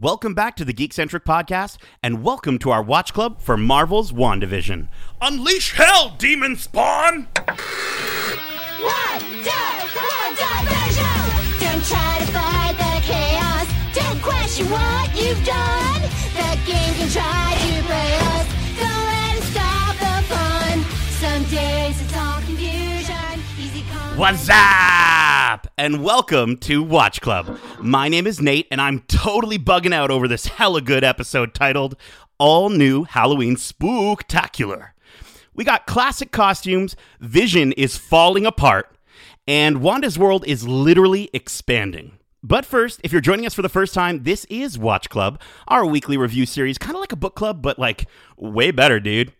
Welcome back to the Geekcentric Podcast, and welcome to our watch club for Marvel's WandaVision. Unleash hell, demon spawn! One, two, one, division! Don't try to fight the chaos. Don't question what you've done. The game can try to play What's up? And welcome to Watch Club. My name is Nate, and I'm totally bugging out over this hella good episode titled All New Halloween Spooktacular. We got classic costumes, Vision is falling apart, and Wanda's world is literally expanding. But first, if you're joining us for the first time, this is Watch Club, our weekly review series, kind of like a book club, but like way better, dude.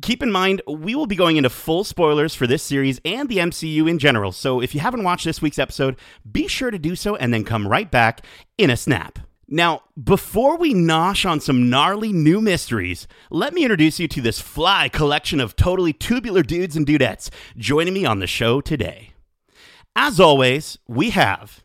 Keep in mind, we will be going into full spoilers for this series and the MCU in general, so if you haven't watched this week's episode, be sure to do so and then come right back in a snap. Now, before we nosh on some gnarly new mysteries, let me introduce you to this fly collection of totally tubular dudes and dudettes joining me on the show today. As always, we have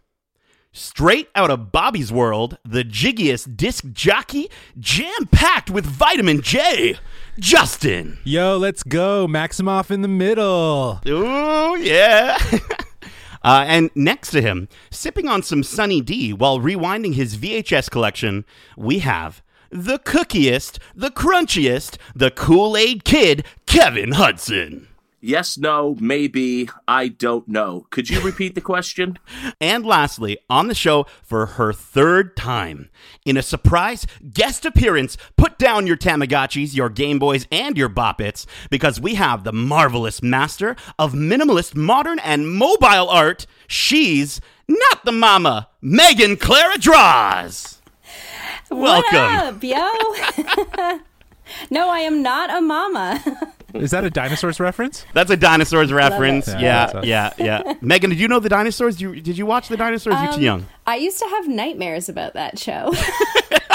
straight out of Bobby's world, the jiggiest disc jockey, jam packed with vitamin J, Justin. Yo, let's go. Maximoff in the middle. Ooh, yeah. uh, and next to him, sipping on some Sunny D while rewinding his VHS collection, we have the cookiest, the crunchiest, the Kool Aid Kid, Kevin Hudson. Yes, no, maybe, I don't know. Could you repeat the question? And lastly, on the show for her third time, in a surprise guest appearance, put down your Tamagotchis, your Game Boys, and your Boppets, because we have the marvelous master of minimalist modern and mobile art. She's not the mama, Megan Clara Draws. Welcome. What up, yo? no, I am not a mama. Is that a dinosaurs reference? That's a dinosaurs reference. it. Yeah, Yeah, yeah, yeah. Megan, did you know the dinosaurs? Did you, did you watch the dinosaurs? you too young. I used to have nightmares about that show.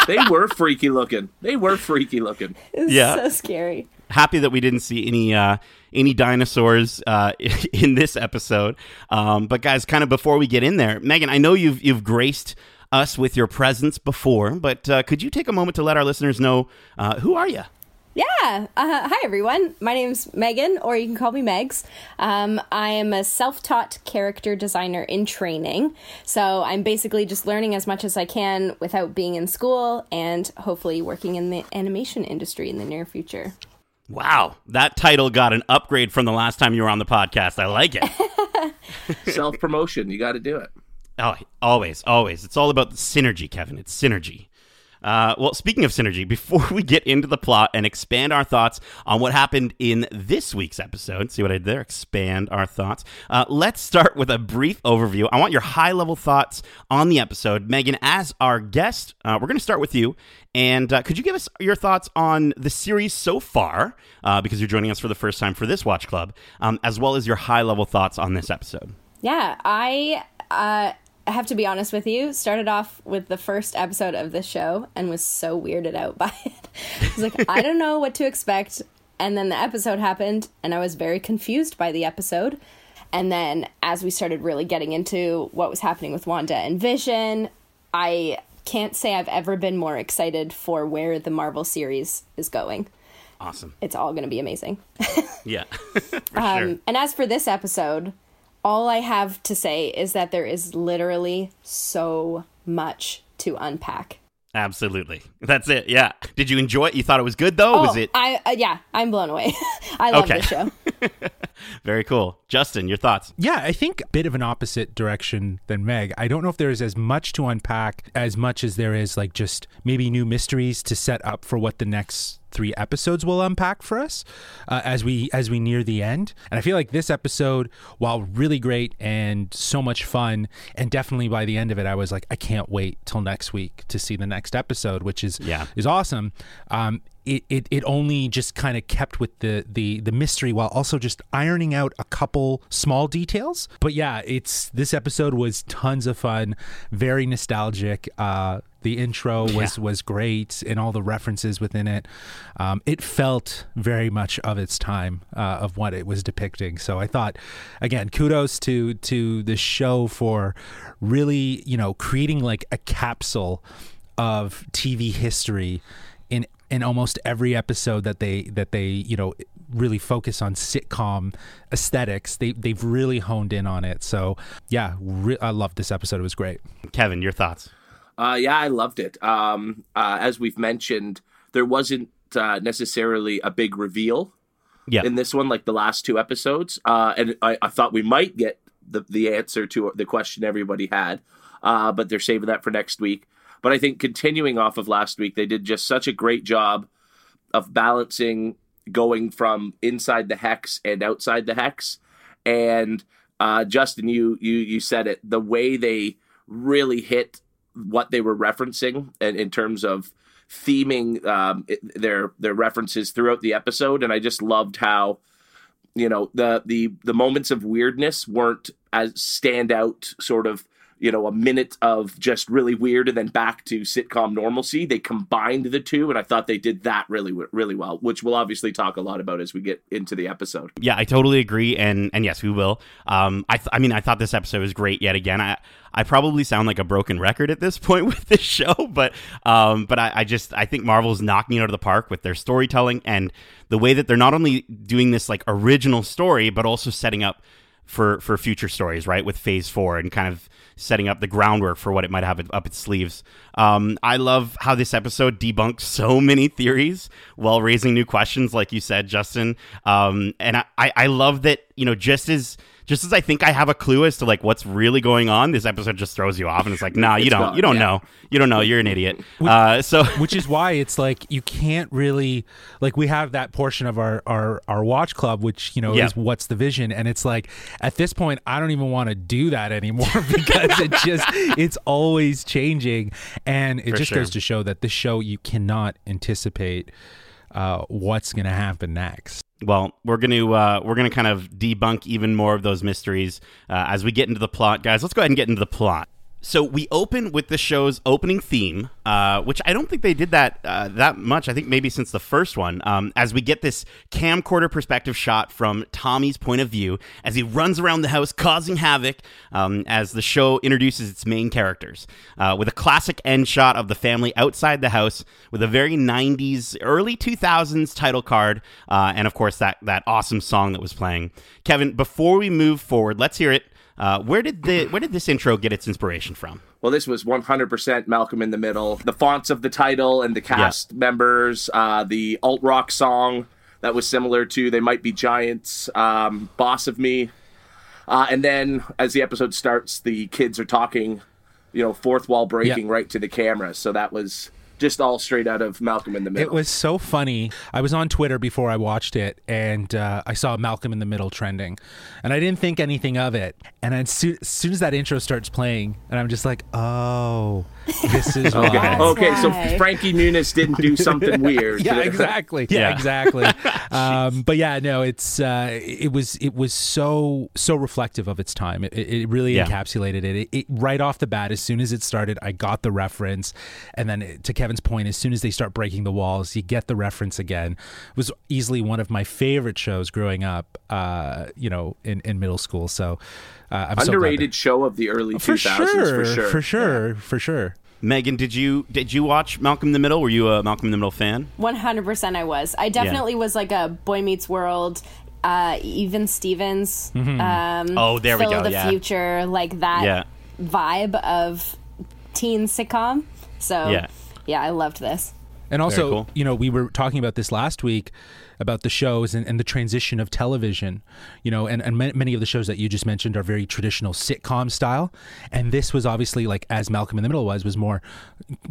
They were freaky looking. They were freaky looking. It's Yeah. so scary. happy that we didn't see any uh, any dinosaurs uh, in this episode. Um, but guys, kind of before we get in there, Megan, I know you've you've graced us with your presence before, but uh, could you take a moment to let our listeners know uh, who are you? Yeah. Uh, hi, everyone. My name's Megan, or you can call me Megs. Um, I am a self taught character designer in training. So I'm basically just learning as much as I can without being in school and hopefully working in the animation industry in the near future. Wow, that title got an upgrade from the last time you were on the podcast. I like it. Self promotion. You got to do it. Oh, always, always. It's all about the synergy, Kevin. It's synergy. Uh, well, speaking of synergy, before we get into the plot and expand our thoughts on what happened in this week's episode, see what I did there? Expand our thoughts. Uh, let's start with a brief overview. I want your high level thoughts on the episode. Megan, as our guest, uh, we're going to start with you. And uh, could you give us your thoughts on the series so far, uh, because you're joining us for the first time for this Watch Club, um, as well as your high level thoughts on this episode? Yeah, I uh, have to be honest with you. Started off with the first episode of this show and was so weirded out by it. I was like, I don't know what to expect. And then the episode happened, and I was very confused by the episode. And then as we started really getting into what was happening with Wanda and Vision, I can't say I've ever been more excited for where the Marvel series is going. Awesome. It's all going to be amazing. Yeah. for sure. Um, and as for this episode, all I have to say is that there is literally so much to unpack. Absolutely. That's it. Yeah. Did you enjoy it? You thought it was good though? was oh, it I uh, yeah, I'm blown away. I love Okay. this show. very cool? Justin, your thoughts? Yeah, I think a bit of an opposite direction than Meg. I don't know if there's as much to unpack as much as there is like just maybe new mysteries to set up for what the next three episodes will unpack for us uh, as we as we near the end. And I feel like this episode, while really great and so much fun, and definitely by the end of it, I was like, I can't wait till next week to see the next episode, which is Yeah. is awesome. Um, it, it, it only just kind of kept with the, the the mystery while also just ironing out a couple small details. But yeah, it's this episode was tons of fun, very nostalgic. Uh, the intro was Yeah. was great and all the references within it. Um, it felt very much of its time uh, of what it was depicting. So I thought, again, kudos to to the show for really you know creating like a capsule of TV history in in almost every episode that they that they you know really focus on sitcom aesthetics. They they've really honed in on it. So yeah, re- I loved this episode. It was great. Kevin, your thoughts? Uh, yeah, I loved it. Um, uh, as we've mentioned, there wasn't uh, necessarily a big reveal Yeah. in this one, like the last two episodes. Uh, and I, I thought we might get the, the answer to the question everybody had, uh, but they're saving that for next week. But I think continuing off of last week, they did just such a great job of balancing going from inside the hex and outside the hex. And uh, Justin, you you you said it. The way they really hit what they were referencing, and in terms of theming um, their their references throughout the episode, and I just loved how you know the the the moments of weirdness weren't as standout sort of you know a minute of just really weird and then back to sitcom normalcy they combined the two and i thought they did that really really well which we'll obviously talk a lot about as we get into the episode Yeah, I totally agree, and and yes, we will. Um, I th- I mean, I thought this episode was great yet again. I I probably sound like a broken record at this point with this show, but um, but I, I just I think Marvel's knocking it out of the park with their storytelling and the way that they're not only doing this like original story, but also setting up for for future stories, right? With Phase Four and kind of setting up the groundwork for what it might have up its sleeves. Um, I love how this episode debunked so many theories while raising new questions, like you said, Justin. Um, and I I love that you know just as just as I think I have a clue as to like what's really going on, this episode just throws you off, and it's like, nah, you It's don't, gone, you don't yeah. know, you don't know, you're an idiot. Uh, so which is why it's like you can't really like we have that portion of our our our watch club which you know Yeah. is what's the vision and it's like at this point i don't even want to do that anymore because it just it's always changing and it For just sure. goes to show that this show you cannot anticipate uh, what's going to happen next Well, we're gonna uh, we're gonna kind of debunk even more of those mysteries uh, as we get into the plot, guys. Let's go ahead and get into the plot. So we open with the show's opening theme, uh, which I don't think they did that uh, that much. I think maybe since the first one, um, as we get this camcorder perspective shot from Tommy's point of view as he runs around the house causing havoc. Um, as the show introduces its main characters, uh, with a classic end shot of the family outside the house, with a very '90s, early 2000s title card, uh, and of course that that awesome song that was playing. Kevin, before we move forward, let's hear it. Uh, where did the where did this intro get its inspiration from? Well, this was 100% Malcolm in the Middle. The fonts of the title and the cast members, uh, the alt rock song that was similar to They Might Be Giants, um, Boss of Me. Uh, and then as the episode starts, the kids are talking, you know, fourth wall breaking Yeah. right to the camera. So that was just all straight out of Malcolm in the Middle. It was so funny. I was on Twitter before I watched it, and uh, I saw Malcolm in the Middle trending, and I didn't think anything of it. And as soon, as soon as that intro starts playing, and I'm just like, "Oh, this is Okay, why." okay so. Frankie Muniz didn't do something weird. yeah, exactly. Yeah, Yeah. exactly. um, but yeah, no, it's uh, it was it was so so reflective of its time. It, it really Yeah. encapsulated it. It, it. Right off the bat, as soon as it started, I got the reference, and then it- to Kevin's point, as soon as they start breaking the walls, you get the reference again. It was easily one of my favorite shows growing up. Uh, you know, in in middle school. So uh, I'm so Underrated show of the early 2000s, for sure, for sure. for sure, for sure. Megan, did you did you watch Malcolm in the Middle? Were you a Malcolm in the Middle fan? 100% I was. I definitely was like a Boy Meets World, uh, even Stevens, um, Oh, there we Phil go, of the yeah. Future, like that Yeah. vibe of teen sitcom. So, Yeah. yeah, I loved this. And also, cool. you know, we were talking about this last week about the shows and, and the transition of television, you know, and, and ma- many of the shows that you just mentioned are very traditional sitcom style. And this was obviously like, as Malcolm in the Middle was, was more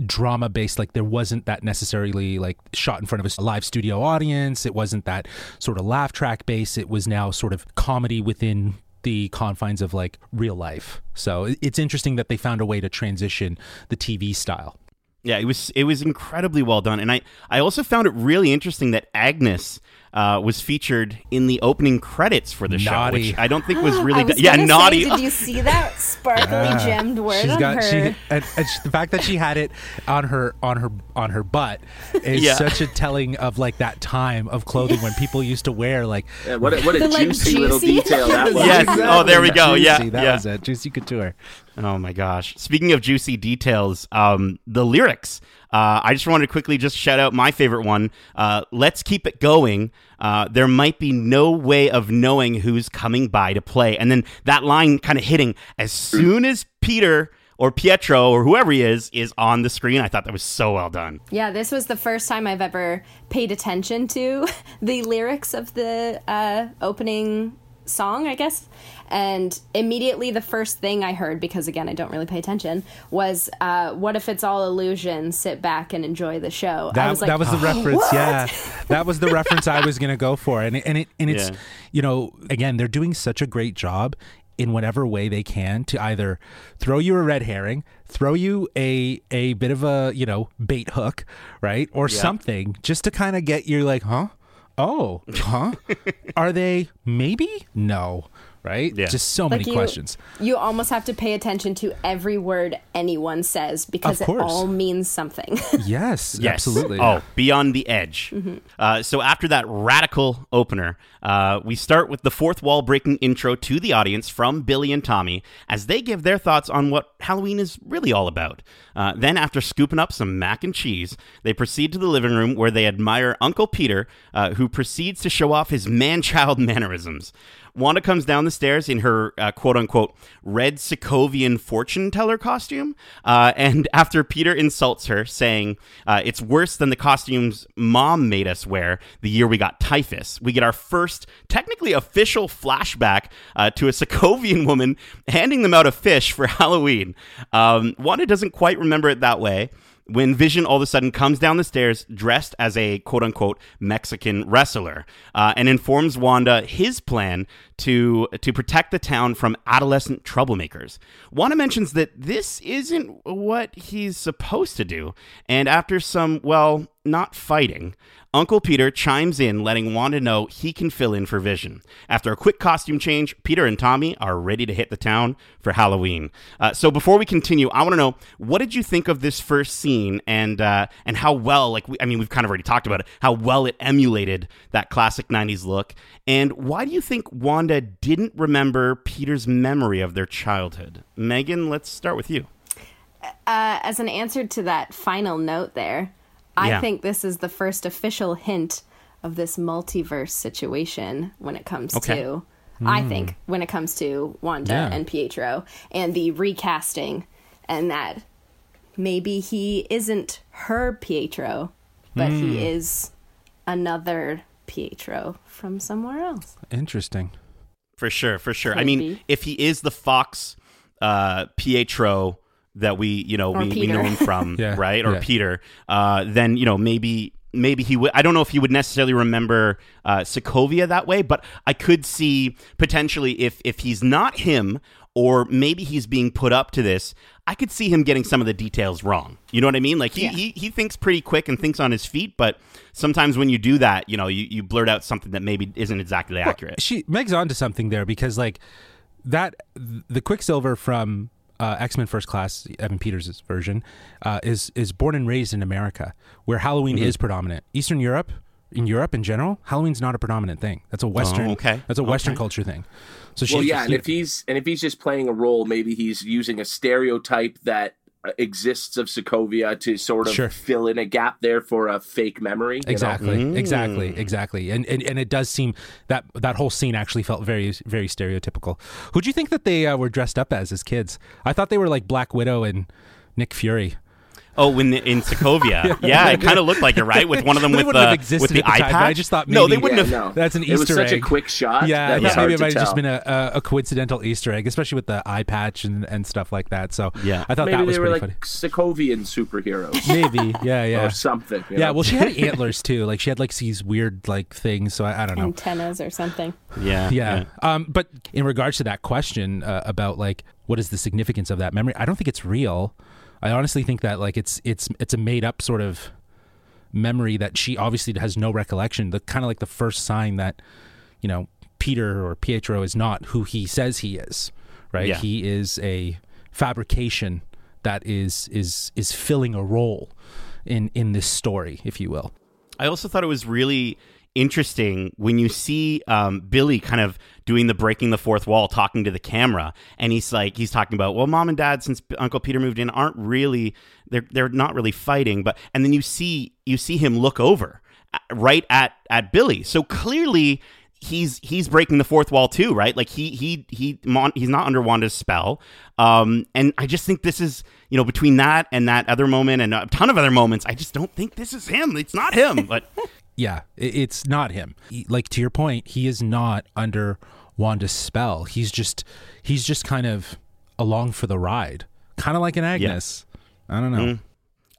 drama based. Like there wasn't that necessarily like shot in front of a live studio audience. It wasn't that sort of laugh track base. It was now sort of comedy within the confines of like real life. So it's interesting that they found a way to transition the TV style. Yeah, it was it was incredibly well done, and I I also found it really interesting that Agnes uh, was featured in the opening credits for the show, which I don't think was really I was yeah gonna naughty. Say, did you see that sparkly Yeah. gemmed word She's on got her? she and, and she, the fact that she had it on her on her on her butt is Yeah. such a telling of like that time of clothing when people used to wear like Yeah, what a, what a The, like, juicy, little detail that was. Yes. Oh, there we go. Yeah, Juicy, that yeah. was it. Juicy couture. Oh my gosh! Speaking of juicy details, um, the lyrics. Uh, I just wanted to quickly just shout out my favorite one. Uh, Let's keep it going. Uh, there might be no way of knowing who's coming by to play, and then that line kind of hitting as soon as Peter or Pietro or whoever he is is on the screen. I thought that was so well done. Yeah, this was the first time I've ever paid attention to the lyrics of the uh, opening song, I guess. And immediately the first thing I heard, because again, I don't really pay attention, was uh, What if it's all illusion? Sit back and enjoy the show. That was was, like, that was the reference. "What?" Yeah, that was the reference I was gonna go for, and it, and it and it's Yeah. you know again they're doing such a great job in whatever way they can to either throw you a red herring, throw you a a bit of a you know bait hook, right, or something just to kind of get you like, huh? Oh, huh? Are they maybe? No, right? Yeah. Just so many you, questions. You almost have to pay attention to every word anyone says because it all means something. Yes, Yes. absolutely. Oh, beyond the edge. Uh, so after that radical opener, uh, we start with the fourth wall breaking intro to the audience from Billy and Tommy as they give their thoughts on what Halloween is really all about. Uh, then, after scooping up some mac and cheese, they proceed to the living room where they admire Uncle Peter, uh, who proceeds to show off his man child mannerisms. Wanda comes down the stairs in her uh, quote unquote red Sokovian fortune teller costume. Uh, and after Peter insults her, saying uh, it's worse than the costumes mom made us wear the year we got typhus, we get our first, technically official flashback uh, to a Sokovian woman handing them out a fish for Halloween. Um, Wanda doesn't quite remember it that way when Vision all of a sudden comes down the stairs dressed as a quote unquote Mexican wrestler uh, and informs Wanda his plan to to protect the town from adolescent troublemakers. Wanda mentions that this isn't what he's supposed to do, and after some well, not fighting. Uncle Peter chimes in, letting Wanda know he can fill in for Vision. After a quick costume change, Peter and Tommy are ready to hit the town for Halloween. Uh, so before we continue, I want to know what did you think of this first scene and uh, and how well, like we, I mean, we've kind of already talked about it, how well it emulated that classic '90s look, and why do you think Wanda didn't remember Peter's memory of their childhood? Megan, let's start with you. uh, as an answer to that final note there, Yeah. I think this is the first official hint of this multiverse situation when it comes Okay. to, I think, when it comes to Wanda Yeah. and Pietro and the recasting, and that maybe he isn't her Pietro, but he is another Pietro from somewhere else. Interesting. For sure, for sure. I mean, if he is the Fox uh, Pietro that we, you know, we, we know him from, Yeah, right? Or yeah. Peter, uh, then you know maybe maybe he would. I don't know if he would necessarily remember uh, Sokovia that way, but I could see potentially if if he's not him, or maybe he's being put up to this. I could see him getting some of the details wrong. You know what I mean? Like he, Yeah. he, he thinks pretty quick and thinks on his feet, but sometimes when you do that, you know, you, you blurt out something that maybe isn't exactly accurate. She Meg's onto something there because like that the Quicksilver from uh, X Men First Class, Evan Peters' version, uh, is is born and raised in America, where Halloween Mm-hmm. is predominant. Eastern Europe, in Europe in general, Halloween's not a predominant thing. That's a Western. Oh, okay. That's a Western Okay. culture thing. So she, Well, yeah, and if he's and if he's just playing a role, maybe he's using a stereotype that uh, exists of Sokovia to sort of Sure. fill in a gap there for a fake memory. Exactly, Mm. exactly, exactly, and, and and it does seem that that whole scene actually felt very very stereotypical. Who'd you think that they uh, were dressed up as as kids? I thought they were like Black Widow and Nick Fury. Oh, when the, in Sokovia, yeah, it kind of looked like it, right? With one of them with the have with the the eye time, but I just thought no, they wouldn't Yeah, have. no, That's an Easter egg. it was Easter such egg. a quick shot. Yeah, I that was thought maybe it might have just been a, a, a coincidental Easter egg, especially with the eye patch and, and stuff like that. So Yeah. I thought Maybe that was they were pretty like funny. Sokovian superheroes Maybe, yeah, yeah, or something. you yeah. Well, she had antlers too. Like she had like these weird like things. So I, I don't know. Antennas or something. Yeah, yeah. Um, but in regards to that question uh, about like what is the significance of that memory, I don't think it's real. I honestly think that like it's it's it's a made up sort of memory that she obviously has no recollection. The kind of like the first sign that you know Peter or Pietro is not who he says he is. Right? Yeah. He is a fabrication that is is is filling a role in in this story, if you will. I also thought it was really interesting when you see um, Billy kind of doing the breaking the fourth wall, talking to the camera, and he's like, he's talking about, well, mom and dad, since Uncle Peter moved in, aren't really, they're they're not really fighting, but and then you see you see him look over uh, right at at Billy, so clearly. He's he's breaking the fourth wall too, right? Like he he he he's not under Wanda's spell, um, and I just think this is you know between that and that other moment and a ton of other moments, I just don't think this is him. It's not him, but Yeah, it's not him. Like to your point, he is not under Wanda's spell. He's just he's just kind of along for the ride, kind of like an Agnes. I don't know. Mm.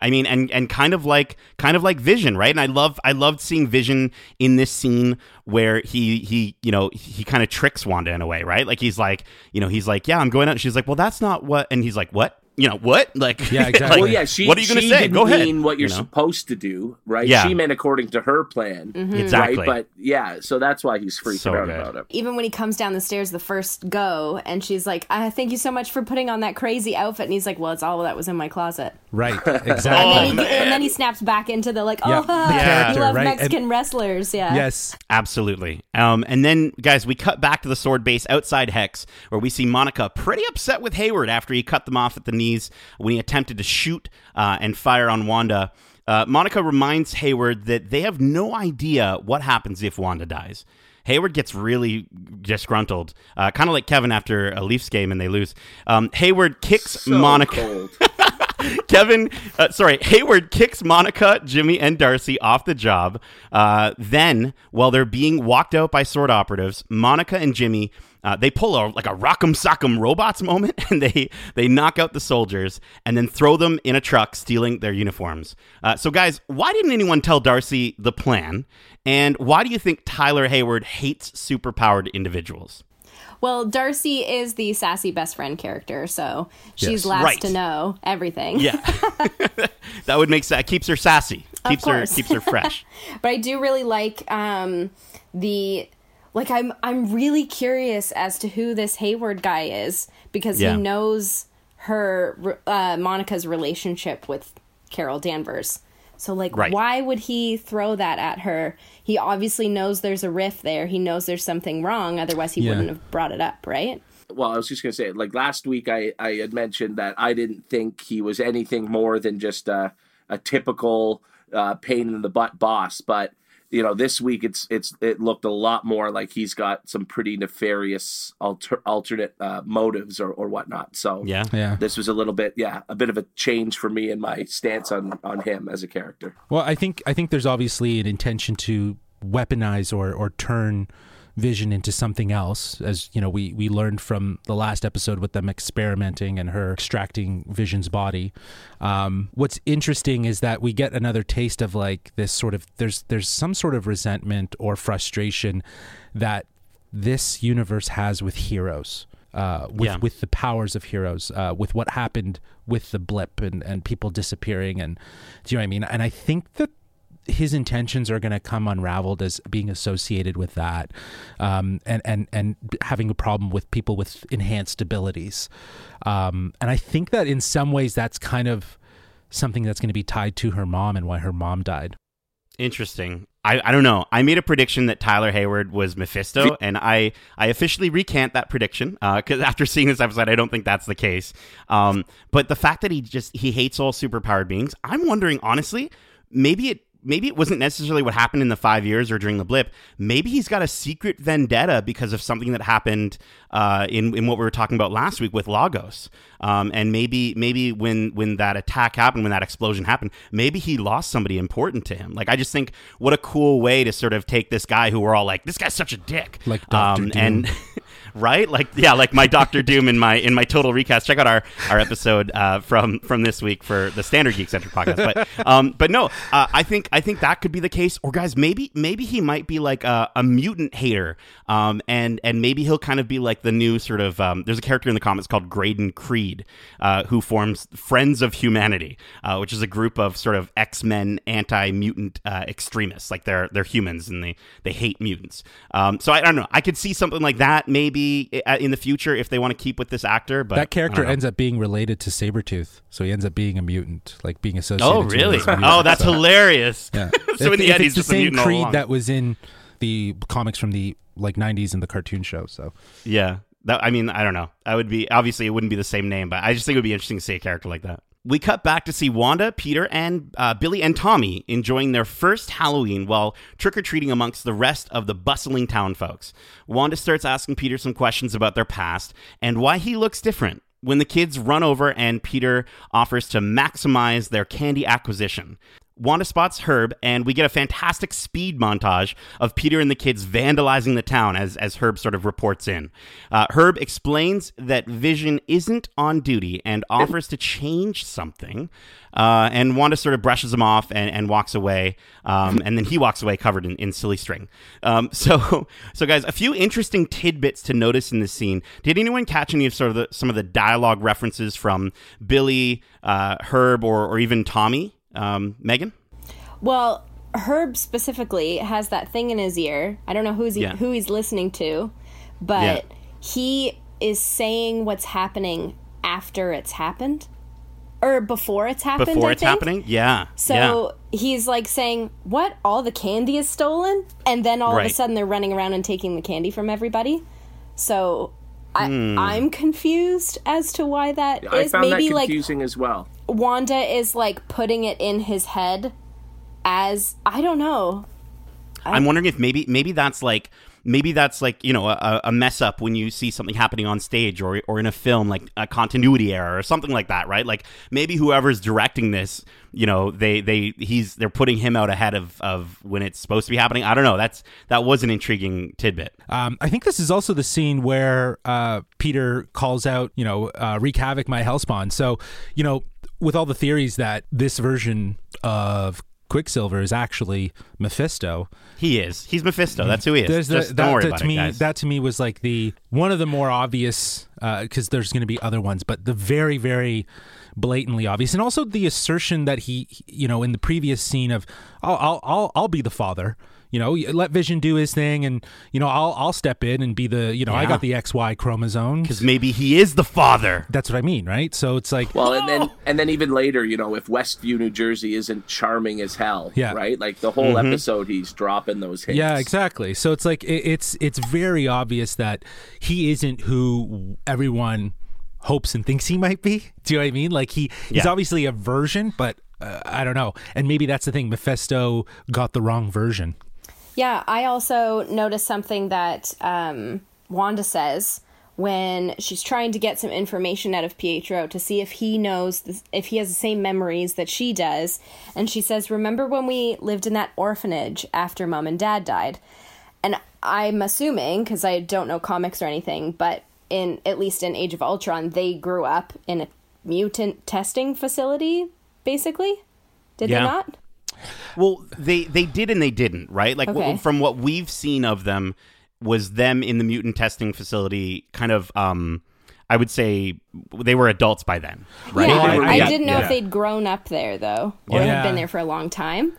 I mean, and and kind of like kind of like Vision, right? And I love I loved seeing Vision in this scene where he he you know he kind of tricks Wanda in a way, right? Like he's like you know he's like yeah I'm going out. She's like well that's not what, and he's like what you know what like Yeah, exactly. like, Well, yeah, she. what are you going to say? Didn't Go ahead. mean what you're you know? supposed to do, right? Yeah. She meant according to her plan, Exactly. right? But yeah, so that's why he's freaking So out good. about it. even when he comes down the stairs the first go and she's like uh, thank you so much for putting on that crazy outfit and he's like well it's all that was in my closet Right, Oh, exactly. and, he, and then he snaps back into the like oh Yeah, the ha, character, you love right? mexican wrestlers yeah yes, Absolutely. Um, and then, guys, we cut back to the S.W.O.R.D. base outside Hex, where we see Monica pretty upset with Hayward after he cut them off at the knees when he attempted to shoot uh, and fire on Wanda. Uh, Monica reminds Hayward that they have no idea what happens if Wanda dies. Hayward gets really disgruntled, uh, kind of like Kevin after a Leafs game and they lose. Um, Hayward kicks So Monica. Kevin, uh, sorry, Hayward kicks Monica, Jimmy, and Darcy off the job. Uh, then, while they're being walked out by S.W.O.R.D. operatives, Monica and Jimmy uh, they pull a like a rock'em sock'em robots moment, and they they knock out the soldiers and then throw them in a truck, stealing their uniforms. Uh, so, guys, why didn't anyone tell Darcy the plan? And why do you think Tyler Hayward hates superpowered individuals? well darcy is the sassy best friend character so she's Yes. last Right. to know everything Yeah, that would make sense. Keeps her sassy. Keeps her keeps her fresh. but I do really like um, the like I'm I'm really curious as to who this Hayward guy is because Yeah. he knows her uh, Monica's relationship with Carol Danvers. So like Right. why would he throw that at her? He obviously knows there's a rift there. He knows there's something wrong otherwise he Yeah. wouldn't have brought it up, right? well, I was just gonna say, like last week, I I had mentioned that I didn't think he was anything more than just a a typical uh, pain in the butt boss, but you know, this week it's it's it looked a lot more like he's got some pretty nefarious alter, alternate uh, motives or or whatnot. So Yeah. yeah. this was a little bit, yeah, a bit of a change for me in my stance on on him as a character. Well, I think I think there's obviously an intention to weaponize or or turn Vision into something else, as you know, we we learned from the last episode with them experimenting and her extracting Vision's body. Um, what's interesting is that we get another taste of like this sort of there's there's some sort of resentment or frustration that this universe has with heroes. Uh, with Yeah. with the powers of heroes, uh, with what happened with the blip and, and people disappearing, and do you know what I mean? And I think that his intentions are going to come unraveled as being associated with that, um, and and and having a problem with people with enhanced abilities. Um, and I think that in some ways that's kind of something that's going to be tied to her mom and why her mom died. Interesting. I, I don't know. I made a prediction that Tyler Hayward was Mephisto, and I, I officially recant that prediction because after seeing this episode, I don't think that's the case. Um, but the fact that he just he hates all superpowered beings, I'm wondering honestly, maybe it maybe it wasn't necessarily what happened in the five years or during the blip. Maybe he's got a secret vendetta because of something that happened uh, in in what we were talking about last week with Lagos. Um, and maybe maybe when when that attack happened, when that explosion happened, maybe he lost somebody important to him. Like I just think what a cool way to sort of take this guy who we're all like, this guy's such a dick, Like Dr. um, and right? Like yeah, like my Doctor Doom in my in my total recast. Check out our our episode uh, from from this week for the Standard Geekcentric podcast. But um, but no, uh, I think I think that could be the case. Or guys, maybe maybe he might be like a, a mutant hater, um, and and maybe he'll kind of be like the new sort of. Um, there's a character in the comics called Graydon Creed, uh, who forms Friends of Humanity, uh, which is a group of sort of X Men anti mutant uh, extremists. Like they're they're humans and they they hate mutants. Um, so I, I don't know. I could see something like that maybe i- uh, in the future if they want to keep with this actor. But that character I don't know. ends up being related to Sabretooth. So he ends up being a mutant, like being associated Oh really? mutant. Oh, that's So, hilarious. yeah. so If- in the end, it's he's the just same mutant Creed that was in the comics from the like 90s and the cartoon show. So Yeah. That, I mean, I don't know. I would be obviously it wouldn't be the same name, but I just think it would be interesting to see a character like that. We cut back to see Wanda, Peter, and uh, Billy and Tommy enjoying their first Halloween while trick or treating amongst the rest of the bustling town folks. Wanda starts asking Peter some questions about their past and why he looks different. When the kids run over and Peter offers to maximize their candy acquisition. Wanda spots Herb, and we get a fantastic speed montage of Peter and the kids vandalizing the town as, as Herb sort of reports in. Uh, Herb explains that Vision isn't on duty and offers to change something. Uh, and Wanda sort of brushes him off and, and walks away. Um, and then he walks away covered in, in silly string. Um, so, so guys, a few interesting tidbits to notice in this scene. Did anyone catch any of sort of the, some of the dialogue references from Billy, uh, Herb, or, or even Tommy? Um, Megan? Well, Herb specifically has that thing in his ear. I don't know who's he, Yeah. who he's listening to, but Yeah. he is saying what's happening after it's happened or before it's happened. Before I it's think. happening? Yeah. So he's like saying, "What? All the candy is stolen?" And then all of a sudden they're running around and taking the candy from everybody. So I, Hmm. I'm confused as to why that is. I found Maybe that like confusing as well. Wanda is like putting it in his head as I don't know. yeah. I'm wondering if maybe maybe that's like maybe that's like you know a, a mess up when you see something happening on stage or or in a film like a continuity error or something like that right like maybe whoever's directing this you know they they he's they're putting him out ahead of of when it's supposed to be happening i don't know that's that was an intriguing tidbit Um, I think this is also the scene where uh, Peter calls out, you know, uh, wreak havoc, my hellspawn. So, you know, with all the theories that this version of Quicksilver is actually Mephisto, he is. He's mephisto. That's who he is. The, Just that, don't worry that about to it me guys. that to me was like the one of the more obvious uh, because there's going to be other ones, but the very very blatantly obvious, and also the assertion that he, you know, in the previous scene of I'll I'll I'll, I'll be the father. You know, let Vision do his thing, and you know, I'll I'll step in and be the you know, I got the XY chromosome. because maybe he is the father That's what I mean, right? So it's like, Well, and then and then even later, you know, if Westview, New Jersey, isn't charming as hell, Yeah. right? Like the whole episode, he's dropping those hints. Yeah, exactly. So it's like it, it's it's very obvious that he isn't who everyone hopes and thinks he might be. Do you know what I mean? Like he he's obviously a version, but uh, I don't know. And maybe that's the thing. Mephisto got the wrong version. Yeah, I also noticed something that um, Wanda says when she's trying to get some information out of Pietro to see if he knows the, if he has the same memories that she does. And she says, "Remember when we lived in that orphanage after mom and dad died?" And I'm assuming because I don't know comics or anything, but in at least in Age of Ultron, they grew up in a mutant testing facility, basically. Did Yeah. they not? Well, they they did and they didn't, right? Like w- from what we've seen of them was them in the mutant testing facility kind of um I would say they were adults by then, right? Yeah, They were- I yeah, didn't know yeah. if they'd grown up there though, or Yeah. had been there for a long time.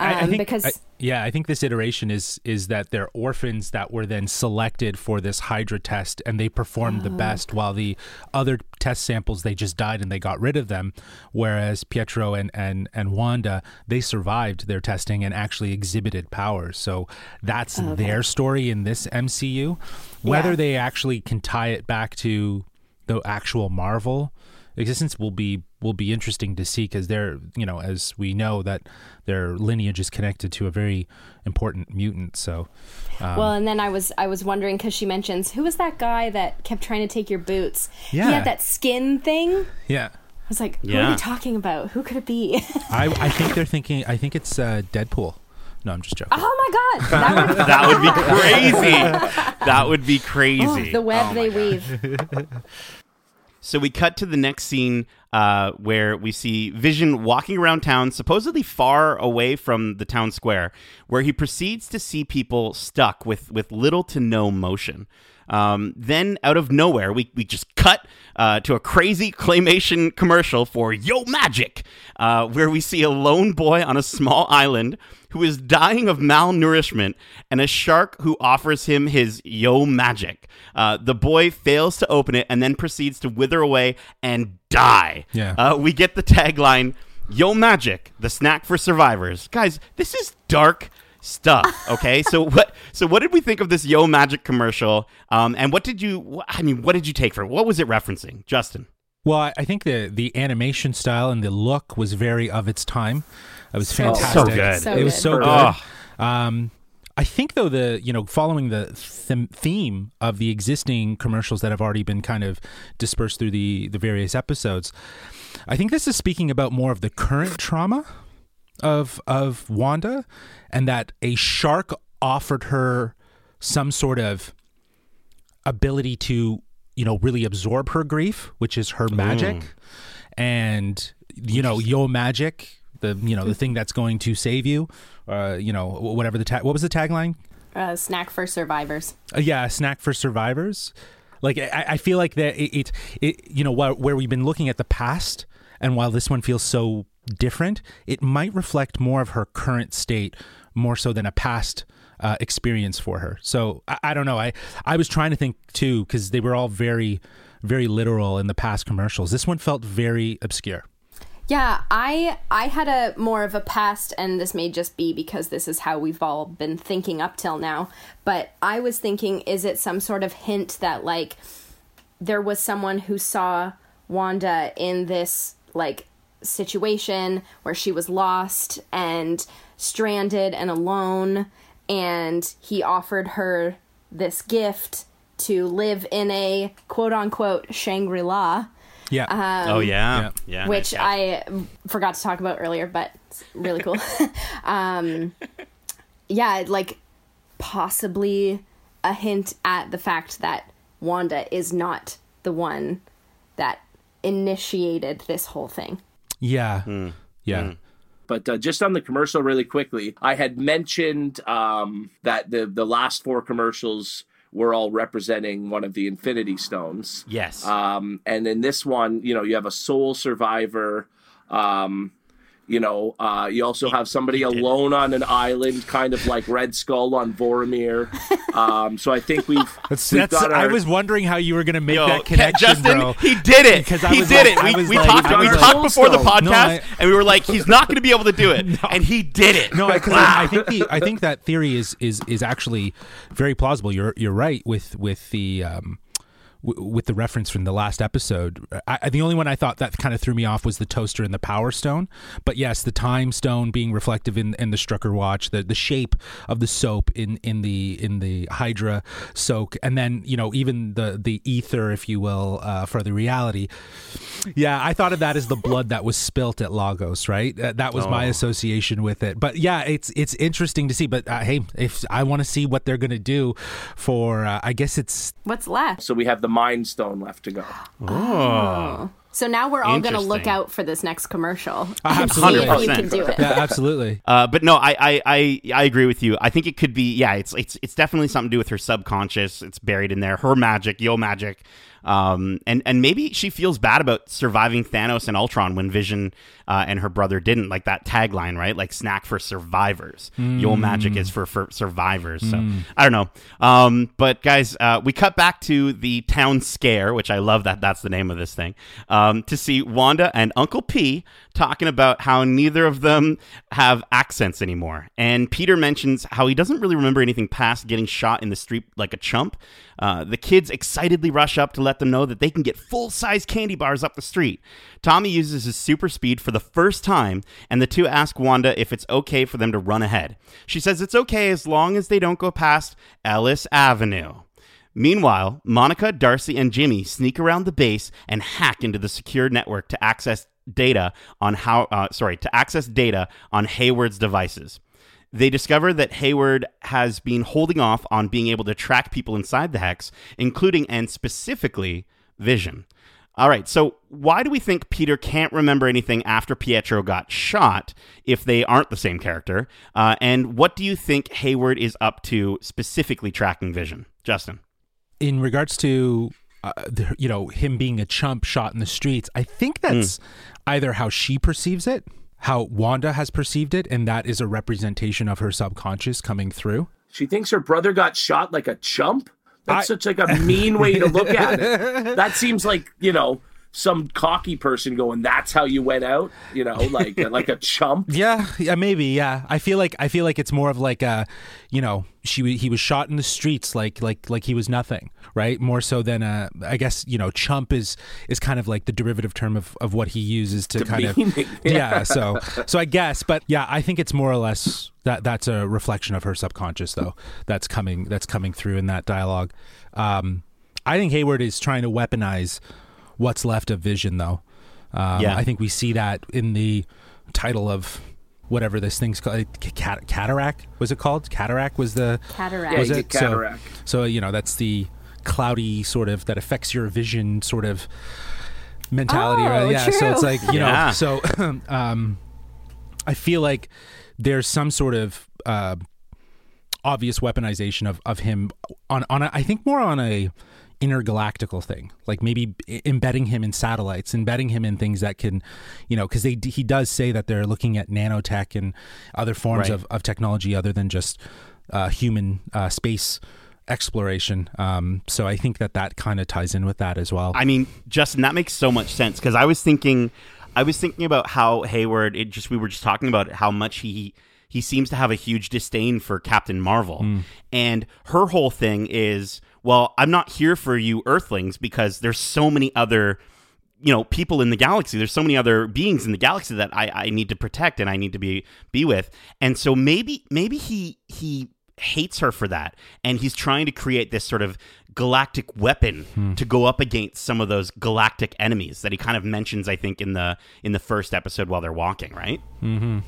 Um, I, I think because I- yeah, I think this iteration is is that they're orphans that were then selected for this Hydra test, and they performed the best, while the other test samples they just died and they got rid of them. Whereas Pietro and and and Wanda they survived their testing and actually exhibited powers. So that's their story in this MCU. Whether Yeah. they actually can tie it back to the actual Marvel existence will be will be interesting to see because they're you know as we know that their lineage is connected to a very important mutant so um, well, and then I was I was wondering because she mentions who was that guy that kept trying to take your boots? yeah He Yeah. had that skin thing. Yeah i was like, who Yeah. are we talking about? Who could it be? I, I think they're thinking I think it's uh, Deadpool No, I'm just joking. Oh my god, that would That would be crazy. That would be crazy. the web Oh they God. weave. So we cut to the next scene uh, where we see Vision walking around town, supposedly far away from the town square, where he proceeds to see people stuck with, with little to no motion. Um, then, out of nowhere, we, we just cut uh, to a crazy claymation commercial for Yo Magic, uh, where we see a lone boy on a small island who is dying of malnourishment and a shark who offers him his Yo Magic. Uh, the boy fails to open it and then proceeds to wither away and die. Yeah. Uh, we get the tagline Yo Magic, the snack for survivors. Guys, this is dark stuff okay so what so what did we think of this yo magic commercial um and what did you i mean what did you take from it what was it referencing justin Well, I- I think the the animation style and the look was very of its time. It was So fantastic. good. So it was good. so good. Oh. Um, I think though the you know following the them- theme of the existing commercials that have already been kind of dispersed through the the various episodes, I think this is speaking about more of the current trauma of of Wanda, and that a shark offered her some sort of ability to you know really absorb her grief, which is her magic, and you know yo magic, the you know the thing that's going to save you, uh, you know whatever the tag. What was the tagline? Uh, snack for survivors. Uh, yeah, snack for survivors. Like I, I feel like that it, it, it you know where, where we've been looking at the past, and while this one feels so different, it might reflect more of her current state more so than a past uh, experience for her. So I, I don't know. I I was trying to think too because they were all very very literal in the past commercials. This one felt very obscure. Yeah, I I had a more of a past, and this may just be because this is how we've all been thinking up till now. But I was thinking, is it some sort of hint that like there was someone who saw Wanda in this like situation where she was lost and stranded and alone, and he offered her this gift to live in a quote unquote Shangri La Yeah. oh yeah yeah. yeah, which nice, yeah. I forgot to talk about earlier, but it's really cool. um, yeah, like possibly a hint at the fact that Wanda is not the one that initiated this whole thing. Yeah. Hmm. Yeah. But uh, just on the commercial, really quickly, I had mentioned um, that the the last four commercials were all representing one of the Infinity Stones. yes Um, and in this one, you know, you have a soul survivor. Um, you know, uh, you also have somebody alone on an island, kind of like Red Skull on Vormir. Um, so I think we've, That's, we've that's, got I was wondering how you were going to make Yo, that connection, Justin, bro. he did it. Because he did like- it. We, we like- talked. We talked like- before the No, podcast, I- and we were like, "He's not going to be able to do it," and he did it. No, because I, I think the I think that theory is is is actually very plausible. You're you're right with with the um w- with the reference from the last episode. I, I- the only one I thought that kind of threw me off was the toaster and the power stone. But yes, the time stone being reflective in, in the Strucker watch, the the shape of the soap in in the in the Hydra soak, and then you know even the the Aether, if you will, uh, for the reality. Yeah, I thought of that as the blood that was spilt at Lagos, right? Uh, that was my association with it. But yeah, it's it's interesting to see. But uh, hey, if I want to see what they're gonna do for, uh, I guess it's What's left? so we have the Mind Stone left to go. Oh, So now we're all going to look out for this next commercial and see absolutely. if you can do it. yeah, absolutely. Uh, but no, I, I, I, I agree with you. I think it could be, yeah, it's, it's, it's definitely something to do with her subconscious. It's buried in there. Her magic, yo magic, um, and and maybe she feels bad about surviving Thanos and Ultron when Vision uh, and her brother didn't. Like that tagline, right? Like snack for survivors. Yo magic is for for survivors. So I don't know. Um, but guys, uh, we cut back to the town scare, which I love that that's the name of this thing. Um, to see Wanda and Uncle P talking about how neither of them have accents anymore. And Peter mentions how he doesn't really remember anything past getting shot in the street like a chump. Uh, the kids excitedly rush up to let them know that they can get full size candy bars up the street. Tommy uses his super speed for the first time, and the two ask Wanda if it's okay for them to run ahead. She says it's okay as long as they don't go past Ellis Avenue. Meanwhile, Monica, Darcy, and Jimmy sneak around the base and hack into the secure network to access data on how uh, sorry to access data on Hayward's devices. they discover that Hayward has been holding off on being able to track people inside the hex, including and specifically Vision. All right, so why do we think Peter can't remember anything after Pietro got shot if they aren't the same character? Uh, and what do you think Hayward is up to specifically tracking Vision? Justin. in regards to uh, the, you know him being a chump shot in the streets i think that's either how she perceives it how wanda has perceived it and that is a representation of her subconscious coming through She thinks her brother got shot like a chump. That's I- such like a mean way to look at it. That seems like you know some cocky person going, "That's how you went out," you know, like like a chump. yeah yeah maybe yeah i feel like i feel like it's more of like a you know she he was shot in the streets like like like he was nothing right more so than uh i guess you know chump is is kind of like the derivative term of of what he uses to kind of Demeaning. yeah so so i guess but yeah i think it's more or less that that's a reflection of her subconscious though that's coming that's coming through in that dialogue um i think hayward is trying to weaponize what's left of vision though um, Yeah. i think we see that in the title of whatever this thing's called cat- cataract was it called cataract was the Cataract. Was you it cataract. so, so you know that's the cloudy sort of that affects your vision sort of mentality Oh, right yeah so it's like you Yeah. know so um i feel like there's some sort of uh obvious weaponization of of him on on a, i think more on a intergalactical thing like maybe embedding him in satellites embedding him in things that can you know because they he does say that they're looking at nanotech and other forms Right. of, of technology other than just uh, human uh, space exploration um, so i think that that kind of ties in with that as well I mean, Justin, that makes so much sense because I was thinking, I was thinking about how Hayward. It just we were just talking about how much he he seems to have a huge disdain for Captain Marvel, and her whole thing is, well, I'm not here for you Earthlings because there's so many other. You know, people in the galaxy. There's so many other beings in the galaxy that I, I need to protect and I need to be be with. And so maybe maybe he he hates her for that and he's trying to create this sort of galactic weapon hmm. to go up against some of those galactic enemies that he kind of mentions i think in the in the first episode while they're walking right mm-hmm.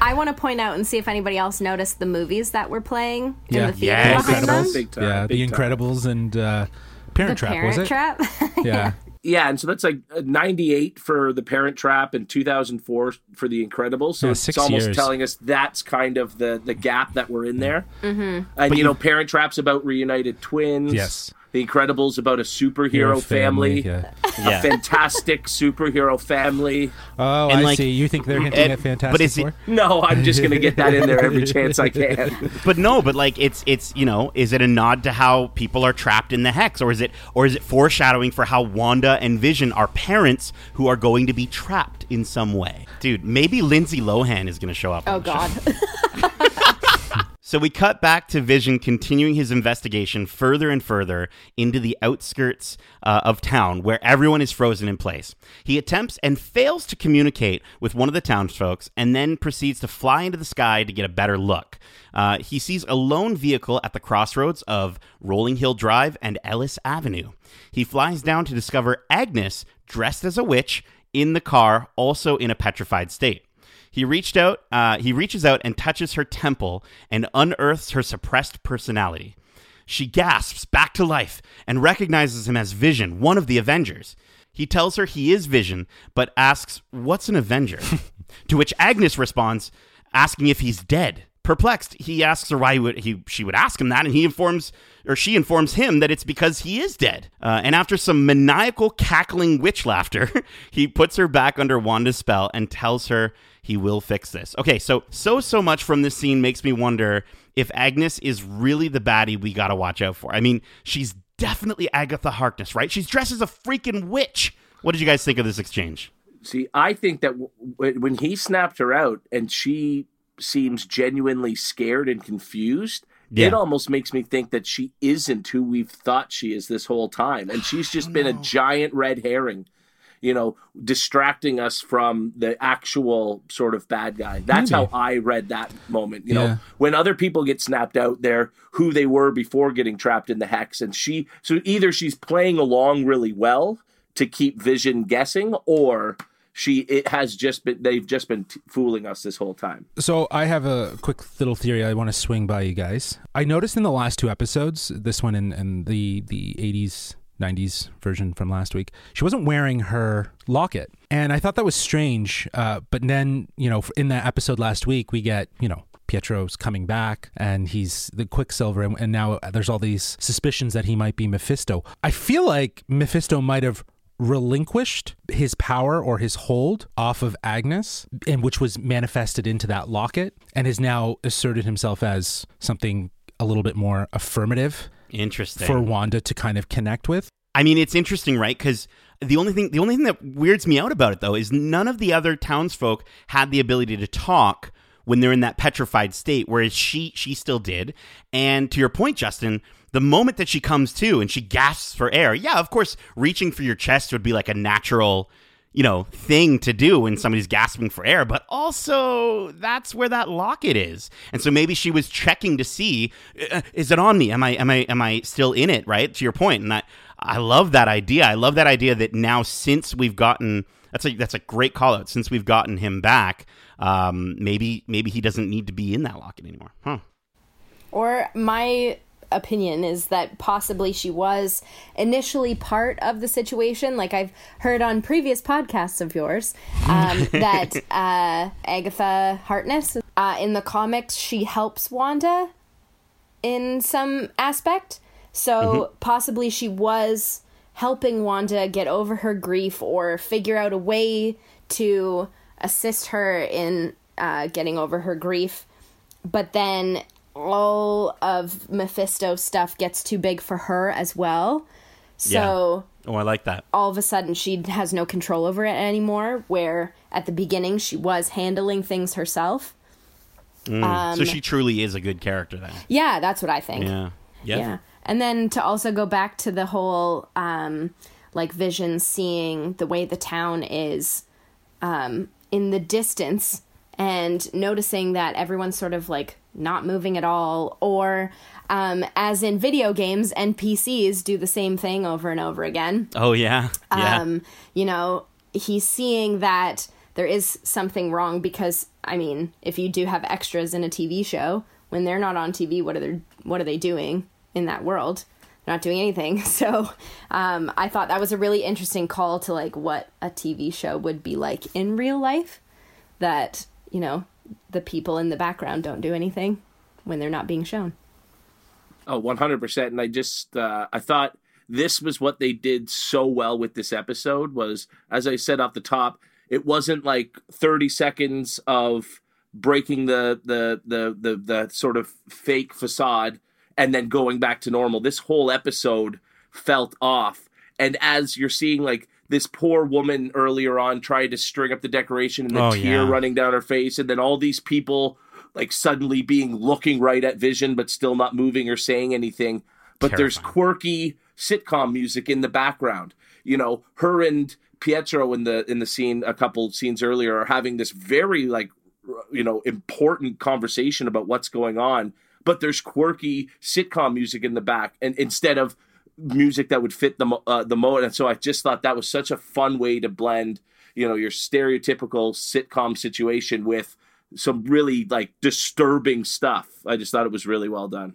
I want to point out and see if anybody else noticed the movies that were playing Yeah. in the theater Yeah, behind them. Incredibles. Big time. yeah big the time. incredibles and uh, parent The trap Parent was it Trap. yeah Yeah, and so that's like uh, 98 for The Parent Trap and 2004 for The Incredibles. So Yeah, it's almost years. telling us that's kind of the, the gap that we're in there. Mm-hmm. And, you know, Parent Trap's about reunited twins. Yes. The Incredibles about a superhero Hero family. yeah. A fantastic superhero family. Oh, And, I like, see. You think they're hinting and- at Fantastic but is it- Four? No, I'm just going to get that in there every chance I can. but no but like it's it's you know is it a nod to how people are trapped in the hex or is it or is it foreshadowing for how wanda and vision are parents who are going to be trapped in some way dude maybe lindsay lohan is going to show up on oh God. show. So we cut back to Vision continuing his investigation further and further into the outskirts uh, of town where everyone is frozen in place. He attempts and fails to communicate with one of the townsfolk and then proceeds to fly into the sky to get a better look. Uh, he sees a lone vehicle at the crossroads of Rolling Hill Drive and Ellis Avenue. He flies down to discover Agnes dressed as a witch in the car, also in a petrified state. He reached out. Uh, he reaches out and touches her temple and unearths her suppressed personality. She gasps back to life and recognizes him as Vision, one of the Avengers. He tells her he is Vision, but asks, "What's an Avenger?" to which Agnes responds, asking if he's dead. Perplexed, he asks her why he would, he she would ask him that, and he informs or she informs him that it's because he is dead. Uh, and after some maniacal cackling witch laughter, he puts her back under Wanda's spell and tells her he will fix this. Okay, so so so much from this scene makes me wonder if Agnes is really the baddie we gotta watch out for. I mean, she's definitely Agatha Harkness, right? She's dressed as a freaking witch. What did you guys think of this exchange? See, I think that w- w- when he snapped her out and she seems genuinely scared and confused, Yeah. it almost makes me think that she isn't who we've thought she is this whole time. And she's just been a oh, giant red herring, you know, distracting us from the actual sort of bad guy. That's Maybe. how I read that moment. You Yeah. know, when other people get snapped out, they're who they were before getting trapped in the hex. And she, so either she's playing along really well to keep Vision guessing, or she it has just been they've just been t- fooling us this whole time. So I have a quick little theory I want to swing by you guys. I noticed in the last two episodes, this one and, and the the 80s 90s version from last week, she wasn't wearing her locket. And I thought that was strange. Uh, but then, you know, in that episode last week, we get, you know, Pietro's coming back and he's the Quicksilver, and, and now there's all these suspicions that he might be Mephisto. I feel like Mephisto might have relinquished his power or his hold off of Agnes, and which was manifested into that locket, and has now asserted himself as something a little bit more affirmative Interesting. for Wanda to kind of connect with. I mean, it's interesting, right? Because the only thing the only thing that weirds me out about it though is none of the other townsfolk had the ability to talk when they're in that petrified state, whereas she she still did. And to your point, Justin, the moment that she comes to and she gasps for air, yeah, of course, reaching for your chest would be like a natural you know thing to do when somebody's gasping for air but also that's where that locket is and so maybe she was checking to see uh, is it on me am i am i am i still in it right to your point and i i love that idea i love that idea that now since we've gotten that's a that's a great call out since we've gotten him back um maybe maybe he doesn't need to be in that locket anymore huh Or my opinion is that possibly she was initially part of the situation. Like I've heard on previous podcasts of yours, um, that uh, Agatha Harkness uh, in the comics she helps Wanda in some aspect. So mm-hmm. possibly she was helping Wanda get over her grief or figure out a way to assist her in uh, getting over her grief. But then all of Mephisto stuff gets too big for her as well. So oh i like that all of a sudden she has no control over it anymore, where at the beginning she was handling things herself. Mm. so um, she truly is a good character then Yeah, that's what I think. yeah yeah, Yeah. And then to also go back to the whole um like vision seeing the way the town is um in the distance and noticing that everyone's sort of like not moving at all or um as in video games NPCs do the same thing over and over again. Oh yeah. Yeah. Um, you know, he's seeing that there is something wrong because I mean, if you do have extras in a TV show, when they're not on TV, what are they what are they doing in that world? They're not doing anything. So, um, I thought that was a really interesting call to like what a TV show would be like in real life. That you know, the people in the background don't do anything when they're not being shown. Oh, 100%. And I just, uh, I thought this was what they did so well with this episode was, as I said off the top, it wasn't like 30 seconds of breaking the, the, the, the, the sort of fake facade and then going back to normal. This whole episode felt off. And as you're seeing like this poor woman earlier on trying to string up the decoration and the Oh, tear yeah. running down her face, and then all these people like suddenly being looking right at Vision but still not moving or saying anything. But there's quirky sitcom music in the background. You know, her and Pietro in the in the scene a couple scenes earlier are having this very like you know important conversation about what's going on. But there's quirky sitcom music in the back, and instead of music that would fit the uh, the mode. And so I just thought that was such a fun way to blend, you know, your stereotypical sitcom situation with some really like disturbing stuff. I just thought it was really well done.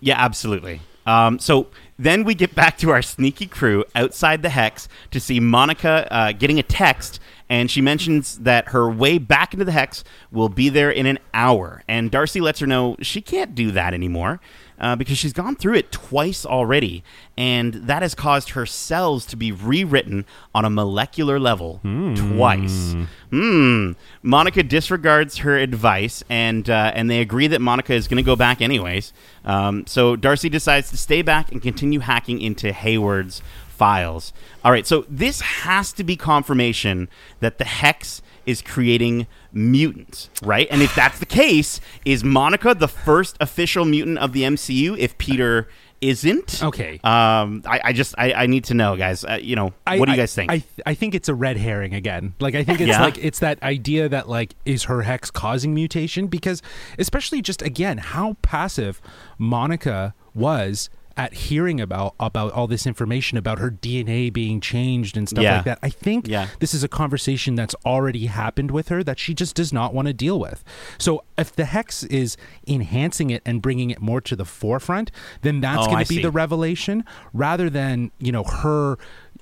Yeah, absolutely. Um, so then we get back to our sneaky crew outside the hex to see Monica uh, getting a text, and she mentions that her way back into the hex will be there in an hour. And Darcy lets her know she can't do that anymore uh, because she's gone through it twice already, and that has caused her cells to be rewritten on a molecular level twice. Hmm. Monica disregards her advice, and uh, and they agree that Monica is going to go back anyways. Um, so Darcy decides to stay back and continue hacking into Hayward's files. All right, so this has to be confirmation that the hex is creating mutants, right? And if that's the case, is Monica the first official mutant of the MCU? If Peter isn't, Okay. Um, I, I just I, I need to know, guys. Uh, you know, I- what do you I- guys think? I I think it's a red herring again. Like I think it's Yeah? like it's that idea that like is her hex causing mutation because especially just again how passive Monica was at hearing about about all this information about her DNA being changed and stuff Yeah. like that. I think Yeah. this is a conversation that's already happened with her that she just does not want to deal with. So if the hex is enhancing it and bringing it more to the forefront, then that's Oh, going to be see. the revelation rather than, you know, her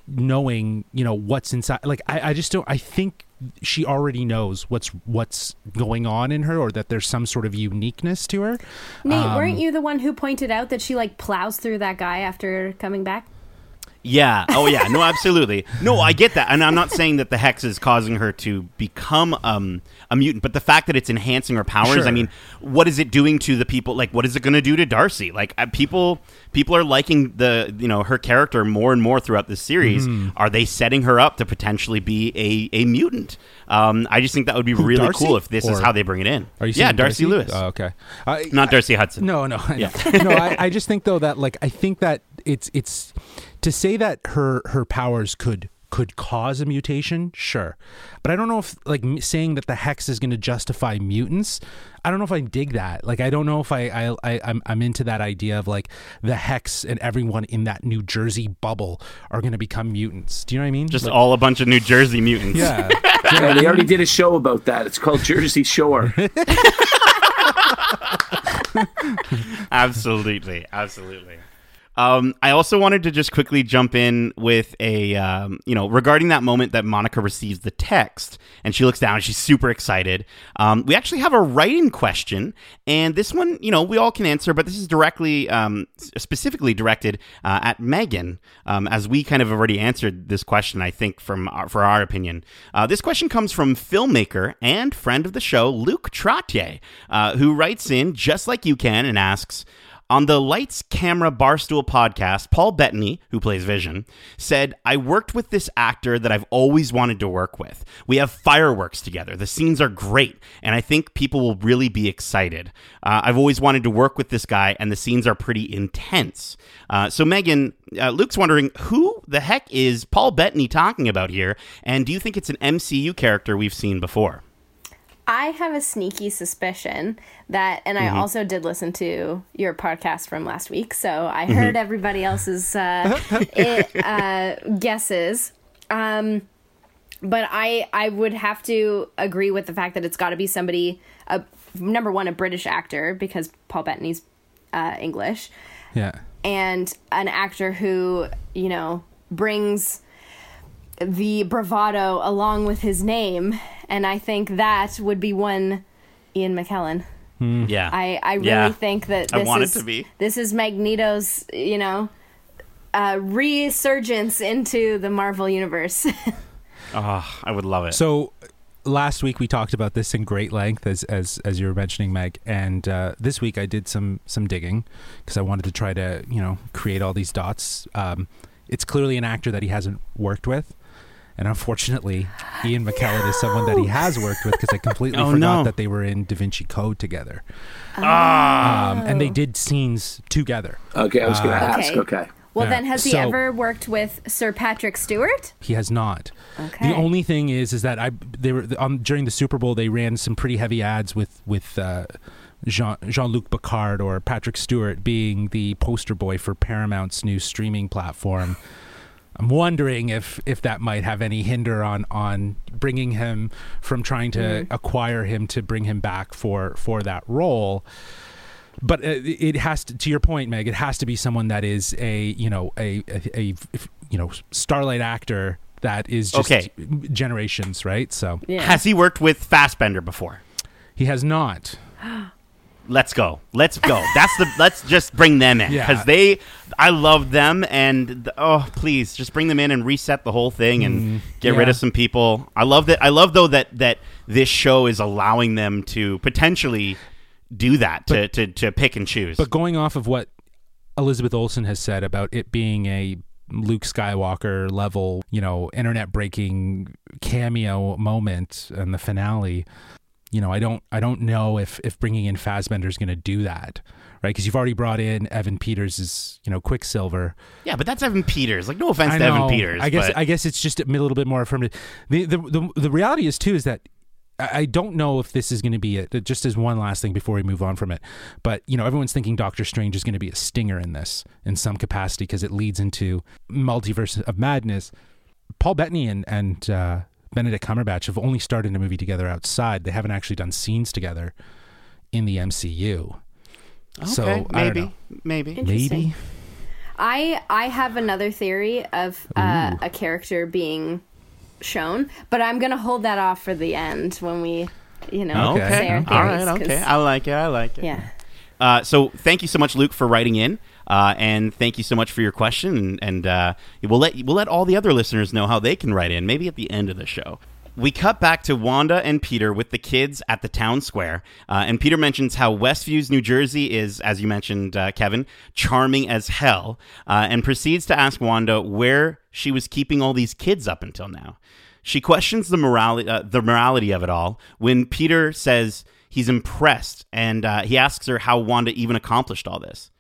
knowing, you know, what's inside. Like I, I just don't I think she already knows what's what's going on in her or that there's some sort of uniqueness to her. Nate, Um, weren't you the one who pointed out that she like plows through that guy after coming back? Yeah. Oh, yeah. No, absolutely. No, I get that, and I'm not saying that the hex is causing her to become um, a mutant, but the fact that it's enhancing her powers. Sure. I mean, what is it doing to the people? Like, what is it going to do to Darcy? Like, uh, people people are liking the you know her character more and more throughout this series. Mm-hmm. Are they setting her up to potentially be a a mutant? Um, I just think that would be really Darcy? cool if this is how they bring it in. Are you yeah, saying Darcy, Lewis, Oh, okay. I- not Darcy Hudson. No, no, Yeah. no. I, I just think though that like I think that it's it's to say that her her powers could could cause a mutation, sure, but I don't know if like saying that the hex is going to justify mutants. I don't know if I dig that. Like I don't know if I I, I I'm I'm into that idea of like the hex and everyone in that New Jersey bubble are going to become mutants. Do you know what I mean? Just Like- all a bunch of New Jersey mutants. yeah. Yeah, they already did a show about that. It's called Jersey Shore. absolutely, absolutely. Um, I also wanted to just quickly jump in with a, um, you know, regarding that moment that Monica receives the text and she looks down and she's super excited. Um, we actually have a writing question, and this one, you know, we all can answer, but this is directly, um, specifically directed uh, at Megan, um, as we kind of already answered this question, I think, from our, for our opinion. Uh, this question comes from filmmaker and friend of the show, Luke Trottier, uh, who writes in just like you can and asks. On the Lights Camera Barstool podcast, Paul Bettany, who plays Vision, said, I worked with this actor that I've always wanted to work with. We have fireworks together. The scenes are great, and I think people will really be excited. Uh, I've always wanted to work with this guy, and the scenes are pretty intense. Uh, so, Megan, uh, Luke's wondering, who the heck is Paul Bettany talking about here? And do you think it's an MCU character we've seen before? I have a sneaky suspicion that, and Mm-hmm. I also did listen to your podcast from last week, so I heard Mm-hmm. everybody else's uh, it, uh, guesses. Um, but I, I would have to agree with the fact that it's got to be somebody, uh, number one, a British actor because Paul Bettany's uh, English, Yeah. and an actor who you know brings the bravado along with his name and i think that would be one ian mckellen Yeah. i i really Yeah. think that I this want it is to be. this is magneto's you know uh resurgence into the marvel universe Oh, I would love it. So last week we talked about this in great length, as as as you were mentioning, Meg. And uh, this week I did some some digging because I wanted to try to you know create all these dots. Um, it's clearly an actor that he hasn't worked with. And unfortunately, Ian McKellen is someone that he has worked with because I completely Oh, forgot no. that they were in Da Vinci Code together. Ah. Um, and they did scenes together. Okay, I was going to ask. Okay. Okay. well Yeah. then has he So- ever worked with sir patrick stewart He has not. Okay. The only thing is, is that I they were um, during the Super Bowl they ran some pretty heavy ads with with uh, Jean Jean Luc Picard or Patrick Stewart being the poster boy for Paramount's new streaming platform. I'm wondering if if that might have any hinder on on bringing him from trying to acquire him to bring him back for for that role. But uh, it has to to your point meg it has to be someone that is a you know a a, a you know starlight actor that is just Okay. generations right? So yeah Has he worked with Fassbender before? he has not Let's go. Let's go. That's the. Let's just bring them in Yeah. because they. I love them, and the, oh, please, just bring them in and reset the whole thing and get rid Mm, of some people. I love that. I love though that that this show is allowing them to potentially do that to to, to pick and choose. but going off of what elizabeth olsen has said about it being a luke skywalker level you know internet breaking cameo moment in the finale you know i don't i don't know if if bringing in Fassbender is going to do that right because you've already brought in evan peters as you know quicksilver yeah, but that's Evan Peters. Like, no offense I to. Evan Peters. I guess but- I guess it's just a little bit more affirmative. The, the the the reality is too is that I I don't know if this is going to be it. Just as one last thing before we move on from it, but you know, everyone's thinking Doctor Strange is going to be a stinger in this in some capacity because it leads into multiverse of madness. Paul Bettany and and uh, Benedict Cumberbatch have only started a movie together outside. They haven't actually done scenes together in the MCU. So Okay, I don't maybe, know. maybe. Maybe. I I have another theory of uh, a character being shown, but I'm gonna hold that off for the end when we, you know, Okay. say our Okay. Theories. right. 'cause- Okay. I like it. I like it. yeah. Uh, so thank you so much, Luke, for writing in, uh, and thank you so much for your question. And, uh, we'll let we'll let all the other listeners know how they can write in, maybe at the end of the show. We cut back to Wanda and Peter with the kids at the town square, uh, and Peter mentions how Westviews, New Jersey, is, as you mentioned, uh, Kevin, charming as hell, uh, and proceeds to ask Wanda where she was keeping all these kids up until now. She questions the morality, uh, the morality of it all when Peter says he's impressed, and uh, he asks her how Wanda even accomplished all this.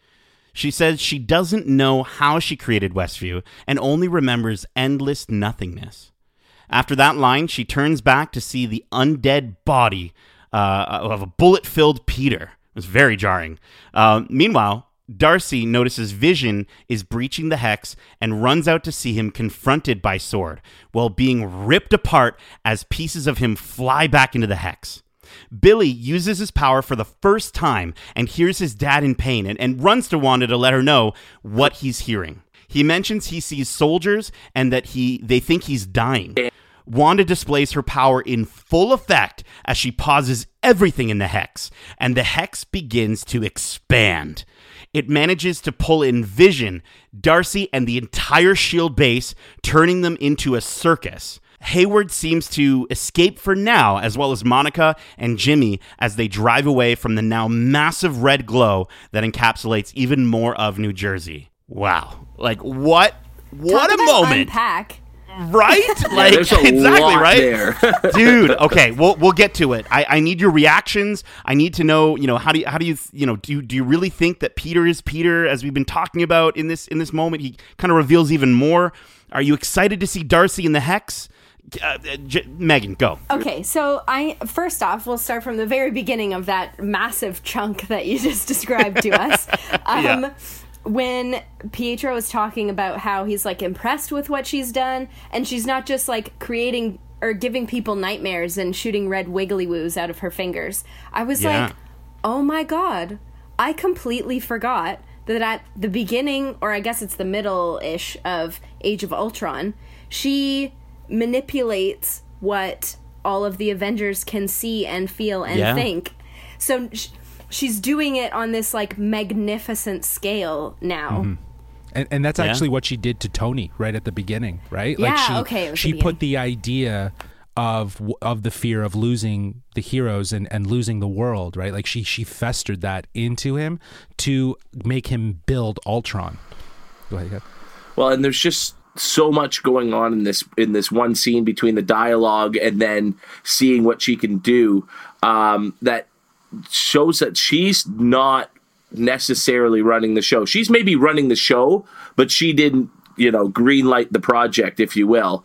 She says she doesn't know how she created Westview and only remembers endless nothingness. After that line, she turns back to see the undead body uh, of a bullet filled Peter. It was very jarring. Uh, meanwhile, Darcy notices Vision is breaching the hex and runs out to see him confronted by S.W.O.R.D while being ripped apart as pieces of him fly back into the hex. Billy uses his power for the first time and hears his dad in pain and, and runs to Wanda to let her know what he's hearing. He mentions he sees soldiers and that he they think he's dying. Wanda displays her power in full effect as she pauses everything in the hex, and the hex begins to expand. It manages to pull in Vision, Darcy, and the entire shield base, turning them into a circus. Hayward seems to escape for now, as well as Monica and Jimmy, as they drive away from the now massive red glow that encapsulates even more of New Jersey. Wow. Like, what? What Talk a about moment. Unpack. right? Like, There's a exactly, lot right? there. dude okay we'll, we'll get to it I, I need your reactions i need to know you know how do you how do you you know do you, do you really think that peter is peter as we've been talking about in this in this moment he kind of reveals even more are you excited to see darcy in the hex uh, uh, J- megan go Okay, so I first off, we'll start from the very beginning of that massive chunk that you just described to us. Um, Yeah. When Pietro was talking about how he's like impressed with what she's done, and she's not just like creating or giving people nightmares and shooting red wiggly woos out of her fingers. I was Yeah. like, oh my god, I completely forgot that at the beginning, or I guess it's the middle ish of Age of Ultron, she manipulates what all of the Avengers can see and feel and Yeah. think. So sh- she's doing it on this like magnificent scale now. Mm-hmm. And, and that's Yeah. actually what she did to Tony right at the beginning, right? Yeah, she, okay, it was the she put the idea of of the fear of losing the heroes and, and losing the world, right? Like she she festered that into him to make him build Ultron. Go ahead. Kev. Well, and there's just so much going on in this in this one scene between the dialogue and then seeing what she can do um, that shows that she's not necessarily running the show. She's maybe running the show, but she didn't, you know, green light the project, if you will.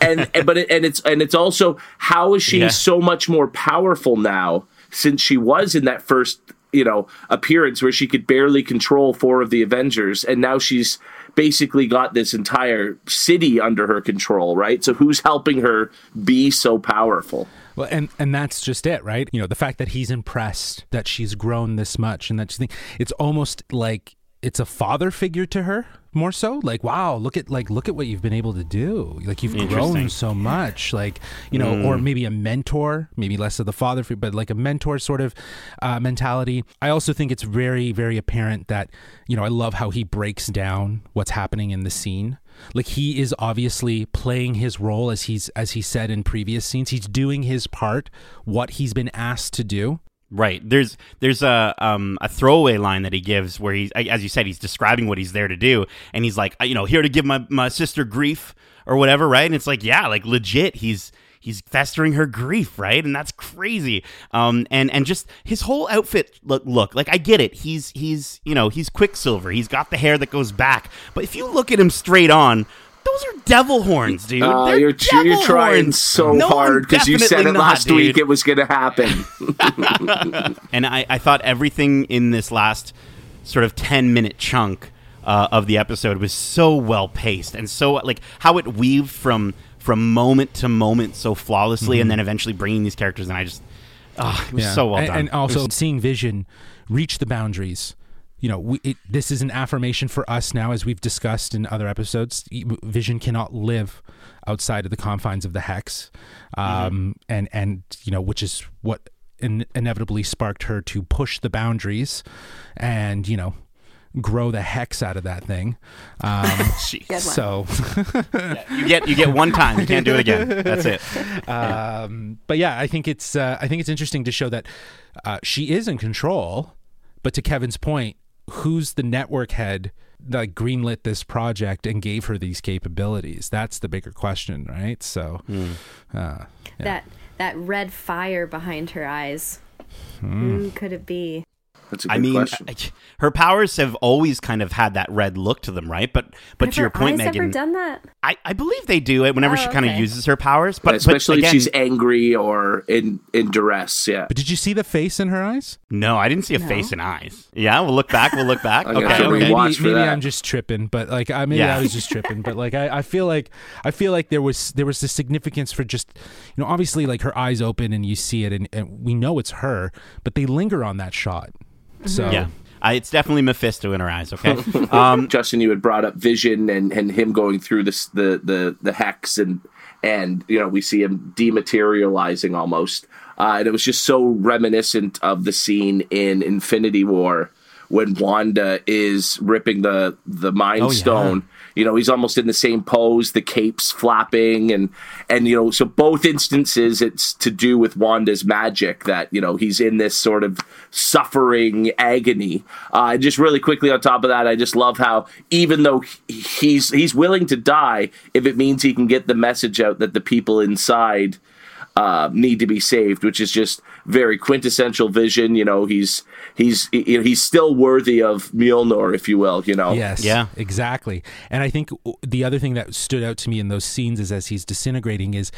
And, but it, and it's and it's also how is she Yeah. so much more powerful now since she was in that first you know appearance where she could barely control four of the Avengers, and now she's basically got this entire city under her control, right? So who's helping her be so powerful? Well, and and that's just it, right? You know, the fact that he's impressed that she's grown this much, and that she think it's almost like it's a father figure to her more so. Like, wow, look at like look at what you've been able to do. Like you've grown so much. Like you know, or maybe a mentor, maybe less of the father figure, but like a mentor sort of uh, mentality. I also think it's very very apparent that you know I love how he breaks down what's happening in the scene like he is obviously playing his role as he's as he said in previous scenes he's doing his part what he's been asked to do Right. There's there's a um a throwaway line that he gives where he's as you said he's describing what he's there to do. And he's like you know here to give my my sister grief or whatever right? And it's like yeah like legit he's he's festering her grief right? And that's crazy. Um and and just his whole outfit look look like I get it. He's he's you know he's Quicksilver. He's got the hair that goes back. But if you look at him straight on those are devil horns, dude. Uh, They're you're, devil you're trying horns. so No, hard because you said it not, last dude. week it was going to happen. And I, I thought everything in this last sort of 10 minute chunk uh, of the episode was so well paced and so like how it weaved from from moment to moment so flawlessly and then eventually bringing these characters and I just oh, it was Yeah. so well done. And It also was- seeing Vision reach the boundaries. You know, we, it, this is an affirmation for us now, as we've discussed in other episodes. Vision cannot live outside of the confines of the hex, um, and and you know, which is what in, inevitably sparked her to push the boundaries, and you know, grow the hex out of that thing. Um, Jeez. Good one. so. you get you get one time you can't do it again that's it um, but yeah, I think it's uh, I think it's interesting to show that uh, she is in control. But to Kevin's point, who's the network head that greenlit this project and gave her these capabilities? That's the bigger question, right? So, uh, That that red fire behind her eyes. Hmm. Who could it be? That's a good I mean, question. I- her powers have always kind of had that red look to them, right? But but Have to your her point, eyes ever Megan, done that? I, I believe they do it whenever Oh, she kind of okay. uses her powers. But Especially but if she's angry or in in duress. Yeah. but did you see the face in her eyes? no, I didn't see a No. face and eyes. Yeah, we'll look back. We'll look back. Okay, okay. maybe maybe. I'm just tripping, but like I maybe Yeah. I was just tripping, but like I, I feel like I feel like there was there was the significance for just you know obviously like her eyes open and you see it and, and we know it's her, but they linger on that shot. So Yeah, uh, it's definitely Mephisto in her eyes. Okay. Um, Justin, you had brought up Vision and, and him going through this the, the the hex and and you know we see him dematerializing almost, uh, and it was just so reminiscent of the scene in Infinity War when Wanda is ripping the the Mind Oh, yeah. You know, he's almost in the same pose, the capes flapping, and and you know, so both instances, it's to do with Wanda's magic that you know he's in this sort of suffering agony. Uh, just really quickly on top of that, I just love how even though he's he's willing to die if it means he can get the message out that the people inside uh, need to be saved, which is just very quintessential vision. You know, he's he's he's still worthy of Mjolnir, if you will. You know, Yes. Yeah. Exactly. And I think the other thing that stood out to me in those scenes is as he's disintegrating is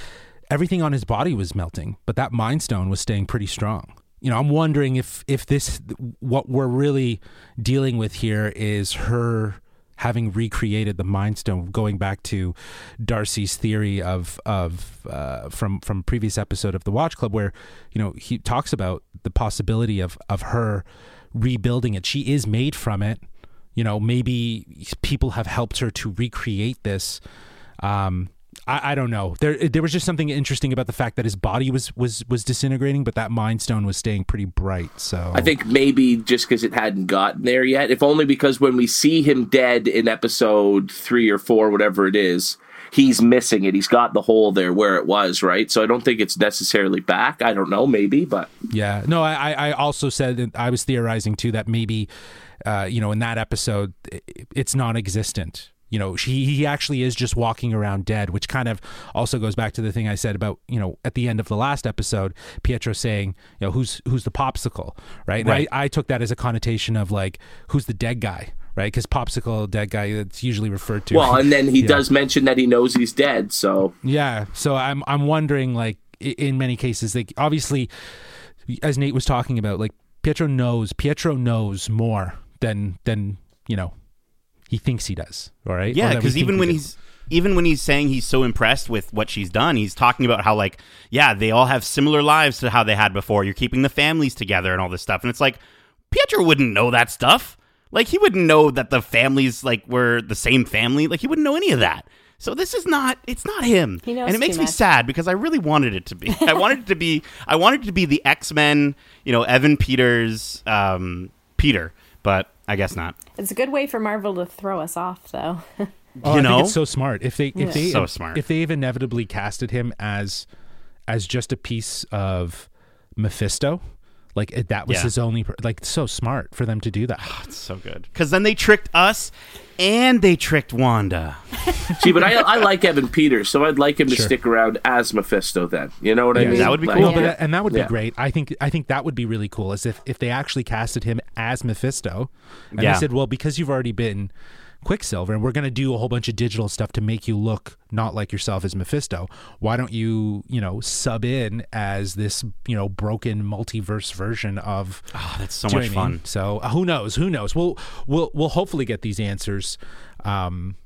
everything on his body was melting, but that mind stone was staying pretty strong. You know, I'm wondering if if this what we're really dealing with here is her having recreated the mind stone going back to Darcy's theory of of uh, from from previous episode of the Watch Club where you know he talks about the possibility of of her rebuilding it. She is made from it. You know maybe people have helped her to recreate this um I, I don't know. There, there was just something interesting about the fact that his body was was was disintegrating, but that mind stone was staying pretty bright. So I think maybe just because it hadn't gotten there yet, if only because when we see him dead in episode three or four, whatever it is, he's missing it. He's got the hole there where it was, right? So I don't think it's necessarily back. I don't know, maybe, but Yeah. No, I, I also said that I was theorizing too that maybe, uh, you know, in that episode, it's non-existent. You know, she he actually is just walking around dead, which kind of also goes back to the thing I said about you know at the end of the last episode, Pietro saying, you know, who's who's the popsicle, right? And Right. I, I took that as a connotation of like who's the dead guy, right? Because popsicle dead guy it's usually referred to. well, and then he does mention that he knows he's dead. So Yeah. So I'm I'm wondering like in many cases like obviously as Nate was talking about like Pietro knows Pietro knows more than than you know he thinks he does. All right. Yeah, because even he when does. he's even when he's saying he's so impressed with what she's done, he's talking about how like, yeah, they all have similar lives to how they had before. You're keeping the families together and all this stuff. And it's like Pietro wouldn't know that stuff. Like he wouldn't know that the families like were the same family. Like he wouldn't know any of that. So this is not it's not him. He knows and it makes too me much. sad because I really wanted it to be. I wanted it to be I wanted it to be the X-Men, you know, Evan Peters um Peter, but I guess not. It's a good way for Marvel to throw us off, though. Oh, you I know? think it's so smart. If they if they So smart. if they've inevitably casted him as as just a piece of Mephisto, like that was Yeah. his only like so smart for them to do that. Ah, it's so good. Because then they tricked us and they tricked Wanda. see, but I I like Evan Peters, so I'd like him to Sure. stick around as Mephisto. Then you know what I mean? that would be Like- cool. No, but uh, Yeah. and that would Yeah. be great. I think I think that would be really cool. Is if if they actually casted him as Mephisto, and Yeah. they said, well, because you've already been Quicksilver, and we're going to do a whole bunch of digital stuff to make you look not like yourself as Mephisto. Why don't you, you know, sub in as this, you know, broken multiverse version of? Oh, that's so much what I fun. mean? So uh, who knows? Who knows? We'll we'll we'll hopefully get these answers, um,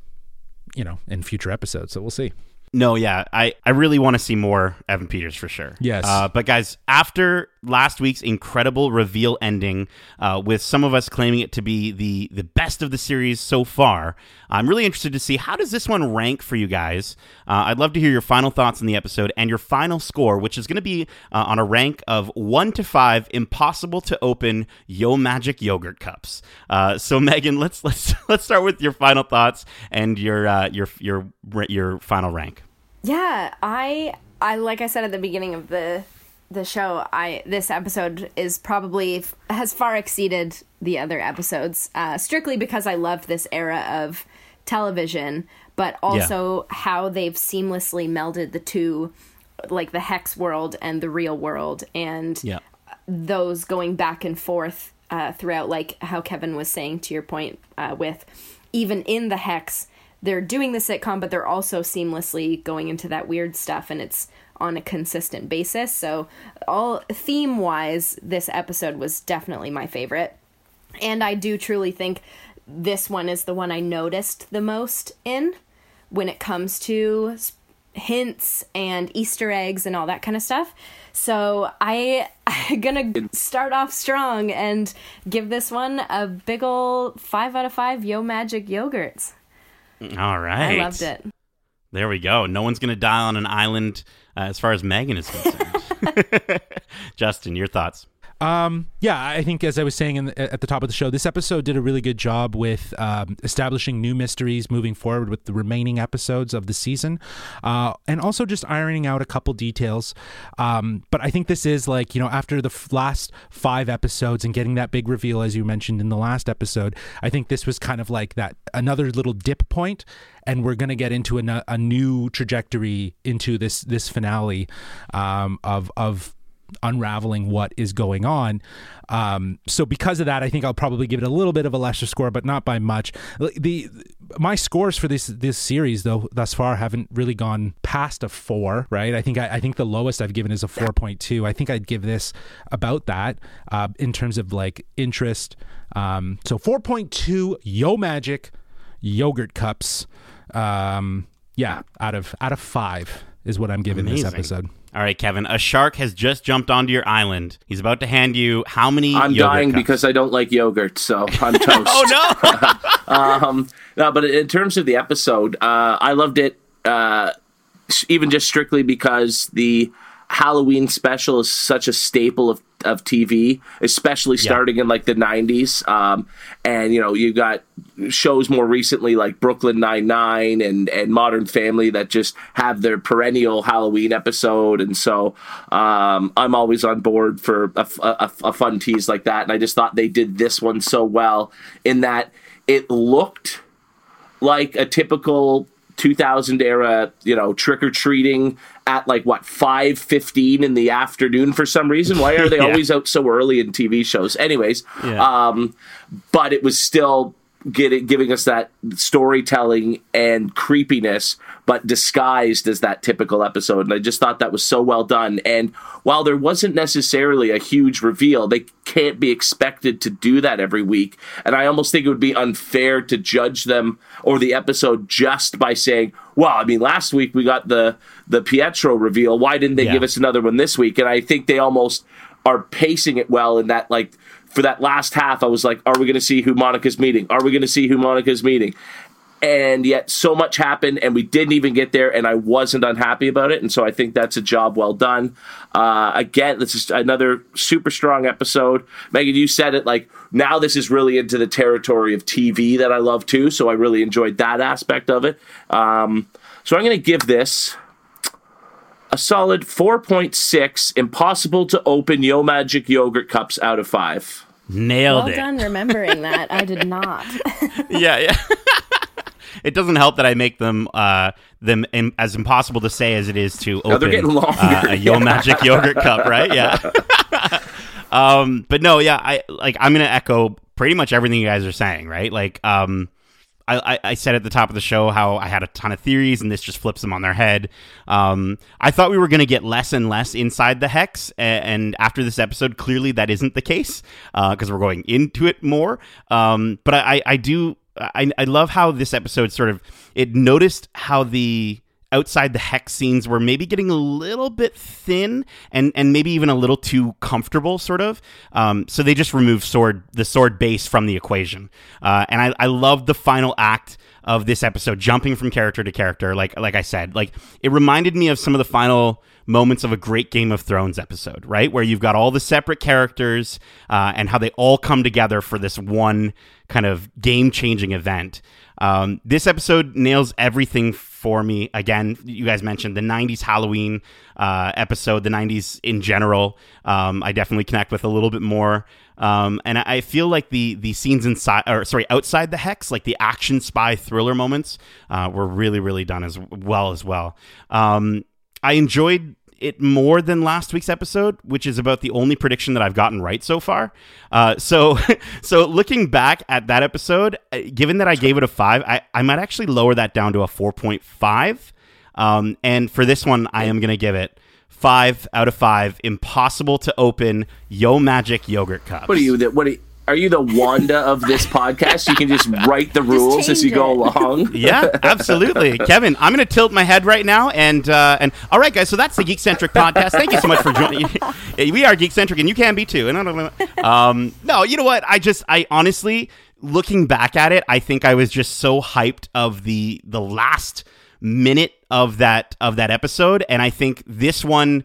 you know, in future episodes. So we'll see. No, yeah, I, I really want to see more Evan Peters for sure. Yes. Uh, but guys, after last week's incredible reveal ending, uh, with some of us claiming it to be the the best of the series so far, I'm really interested to see how does this one rank for you guys. Uh, I'd love to hear your final thoughts on the episode and your final score, which is going to be uh, on a rank of one to five, impossible to open Yo Magic yogurt cups. Uh, so Megan, let's let's let's start with your final thoughts and your uh, your your your final rank. Yeah, I I like I said at the beginning of the the show, I this episode is probably has far exceeded the other episodes, uh, strictly because I loved this era of television, but also how they've seamlessly melded the two, like the hex world and the real world, and Yeah. those going back and forth uh, throughout, like how Kevin was saying to your point uh, with even in the hex, they're doing the sitcom, but they're also seamlessly going into that weird stuff, and it's on a consistent basis. So, all theme wise, this episode was definitely my favorite. And I do truly think this one is the one I noticed the most in when it comes to hints and Easter eggs and all that kind of stuff. So I I'm gonna start off strong and give this one a big ol' five out of five Yo Magic yogurts. All right. I loved it. There we go. No one's going to die on an island uh, as far as Megan is concerned. Justin, your thoughts? Um, yeah, I think as I was saying in the, at the top of the show, this episode did a really good job with um, establishing new mysteries moving forward with the remaining episodes of the season, uh, and also just ironing out a couple details. Um, but I think this is like you know after the f- last five episodes and getting that big reveal as you mentioned in the last episode, I think this was kind of like that another little dip point, and we're gonna get into a, a new trajectory into this this finale um, of of unraveling what is going on. Um, so because of that, I think I'll probably give it a little bit of a lesser score, but not by much. The my scores for this this series though thus far haven't really gone past a four, right? I think I, I think the lowest I've given is a four point two. I think I'd give this about that uh, in terms of like interest. Um, so four point two, Yo Magic yogurt cups. Um, yeah, out of out of five is what I'm giving this episode. All right, Kevin. A shark has just jumped onto your island. He's about to hand you how many? I'm dying cups? because I don't like yogurt, so I'm toast. Oh no! um, no, but in terms of the episode, uh, I loved it. Uh, even just strictly because the Halloween special is such a staple of of TV, especially starting in like the '90s. Um, and you know, you got shows more recently like Brooklyn Nine Nine and and Modern Family that just have their perennial Halloween episode, and so um, I'm always on board for a a fun tease like that. And I just thought they did this one so well in that it looked like a typical 2000 era, you know, trick or treating at like what 5:15 in the afternoon for some reason. Why are they Yeah. always out so early in TV shows? Anyways, Yeah. um but it was still getting giving us that storytelling and creepiness but disguised as that typical episode and i just thought that was so well done and while there wasn't necessarily a huge reveal they can't be expected to do that every week and i almost think it would be unfair to judge them or the episode just by saying well i mean last week we got the the pietro reveal why didn't they Yeah. give us another one this week and i think they almost are pacing it well in that like for that last half, I was like, are we going to see who Monica's meeting? Are we going to see who Monica's meeting? And yet, so much happened, and we didn't even get there, and I wasn't unhappy about it. And so, I think that's a job well done. Uh, again, this is another super strong episode. Megan, you said it like now this is really into the territory of TV that I love too. So, I really enjoyed that aspect of it. Um, so, I'm going to give this a solid 4.6 impossible to open Yo Magic yogurt cups out of 5. Nailed Well it. Well done remembering that. I did not. yeah, yeah. it doesn't help that I make them uh, them im- as impossible to say as it is to open they're getting longer. uh, a Yo Magic yogurt cup, right? Yeah. um, but no, yeah, I like I'm gonna echo pretty much everything you guys are saying, right? Like, um, I, I, I said at the top of the show how I had a ton of theories, and this just flips them on their head. Um, I thought we were going to get less and less inside the hex, a- and after this episode, clearly that isn't the case because we're going into it more. Um, but I, I, I do I, I love how this episode sort of it noticed how the outside the hex scenes were maybe getting a little bit thin and and maybe even a little too comfortable sort of. Um, so they just removed S.W.O.R.D the S.W.O.R.D base from the equation. Uh, and I, I love the final act of this episode jumping from character to character like like I said. Like it reminded me of some of the final moments of a great Game of Thrones episode, right? Where you've got all the separate characters uh, and how they all come together for this one kind of game changing event. Um, this episode nails everything for me. Again, you guys mentioned the 90s Halloween uh, episode, the 90s in general. Um, I definitely connect with a little bit more. Um, and I feel like the the scenes inside, or sorry, outside the hex, like the action spy thriller moments, uh, were really, really done as well as well. Um, I enjoyed it more than last week's episode, which is about the only prediction that I've gotten right so far. Uh, so, so looking back at that episode, uh, given that I gave it a five, I, I might actually lower that down to a four point five. Um, and for this one, I am going to give it five out of five. Impossible to open Yo Magic yogurt cups. What are you? What are you, are you the Wanda of this podcast? You can just write the rules as you change go along. yeah, absolutely, Kevin. I'm going to tilt my head right now, and uh, and all right, guys. So that's the Geekcentric podcast. Thank you so much for joining. we are Geekcentric, and you can be too. And um, no, you know what? I just, I honestly, looking back at it, I think I was just so hyped of the the last minute of that of that episode, and I think this one,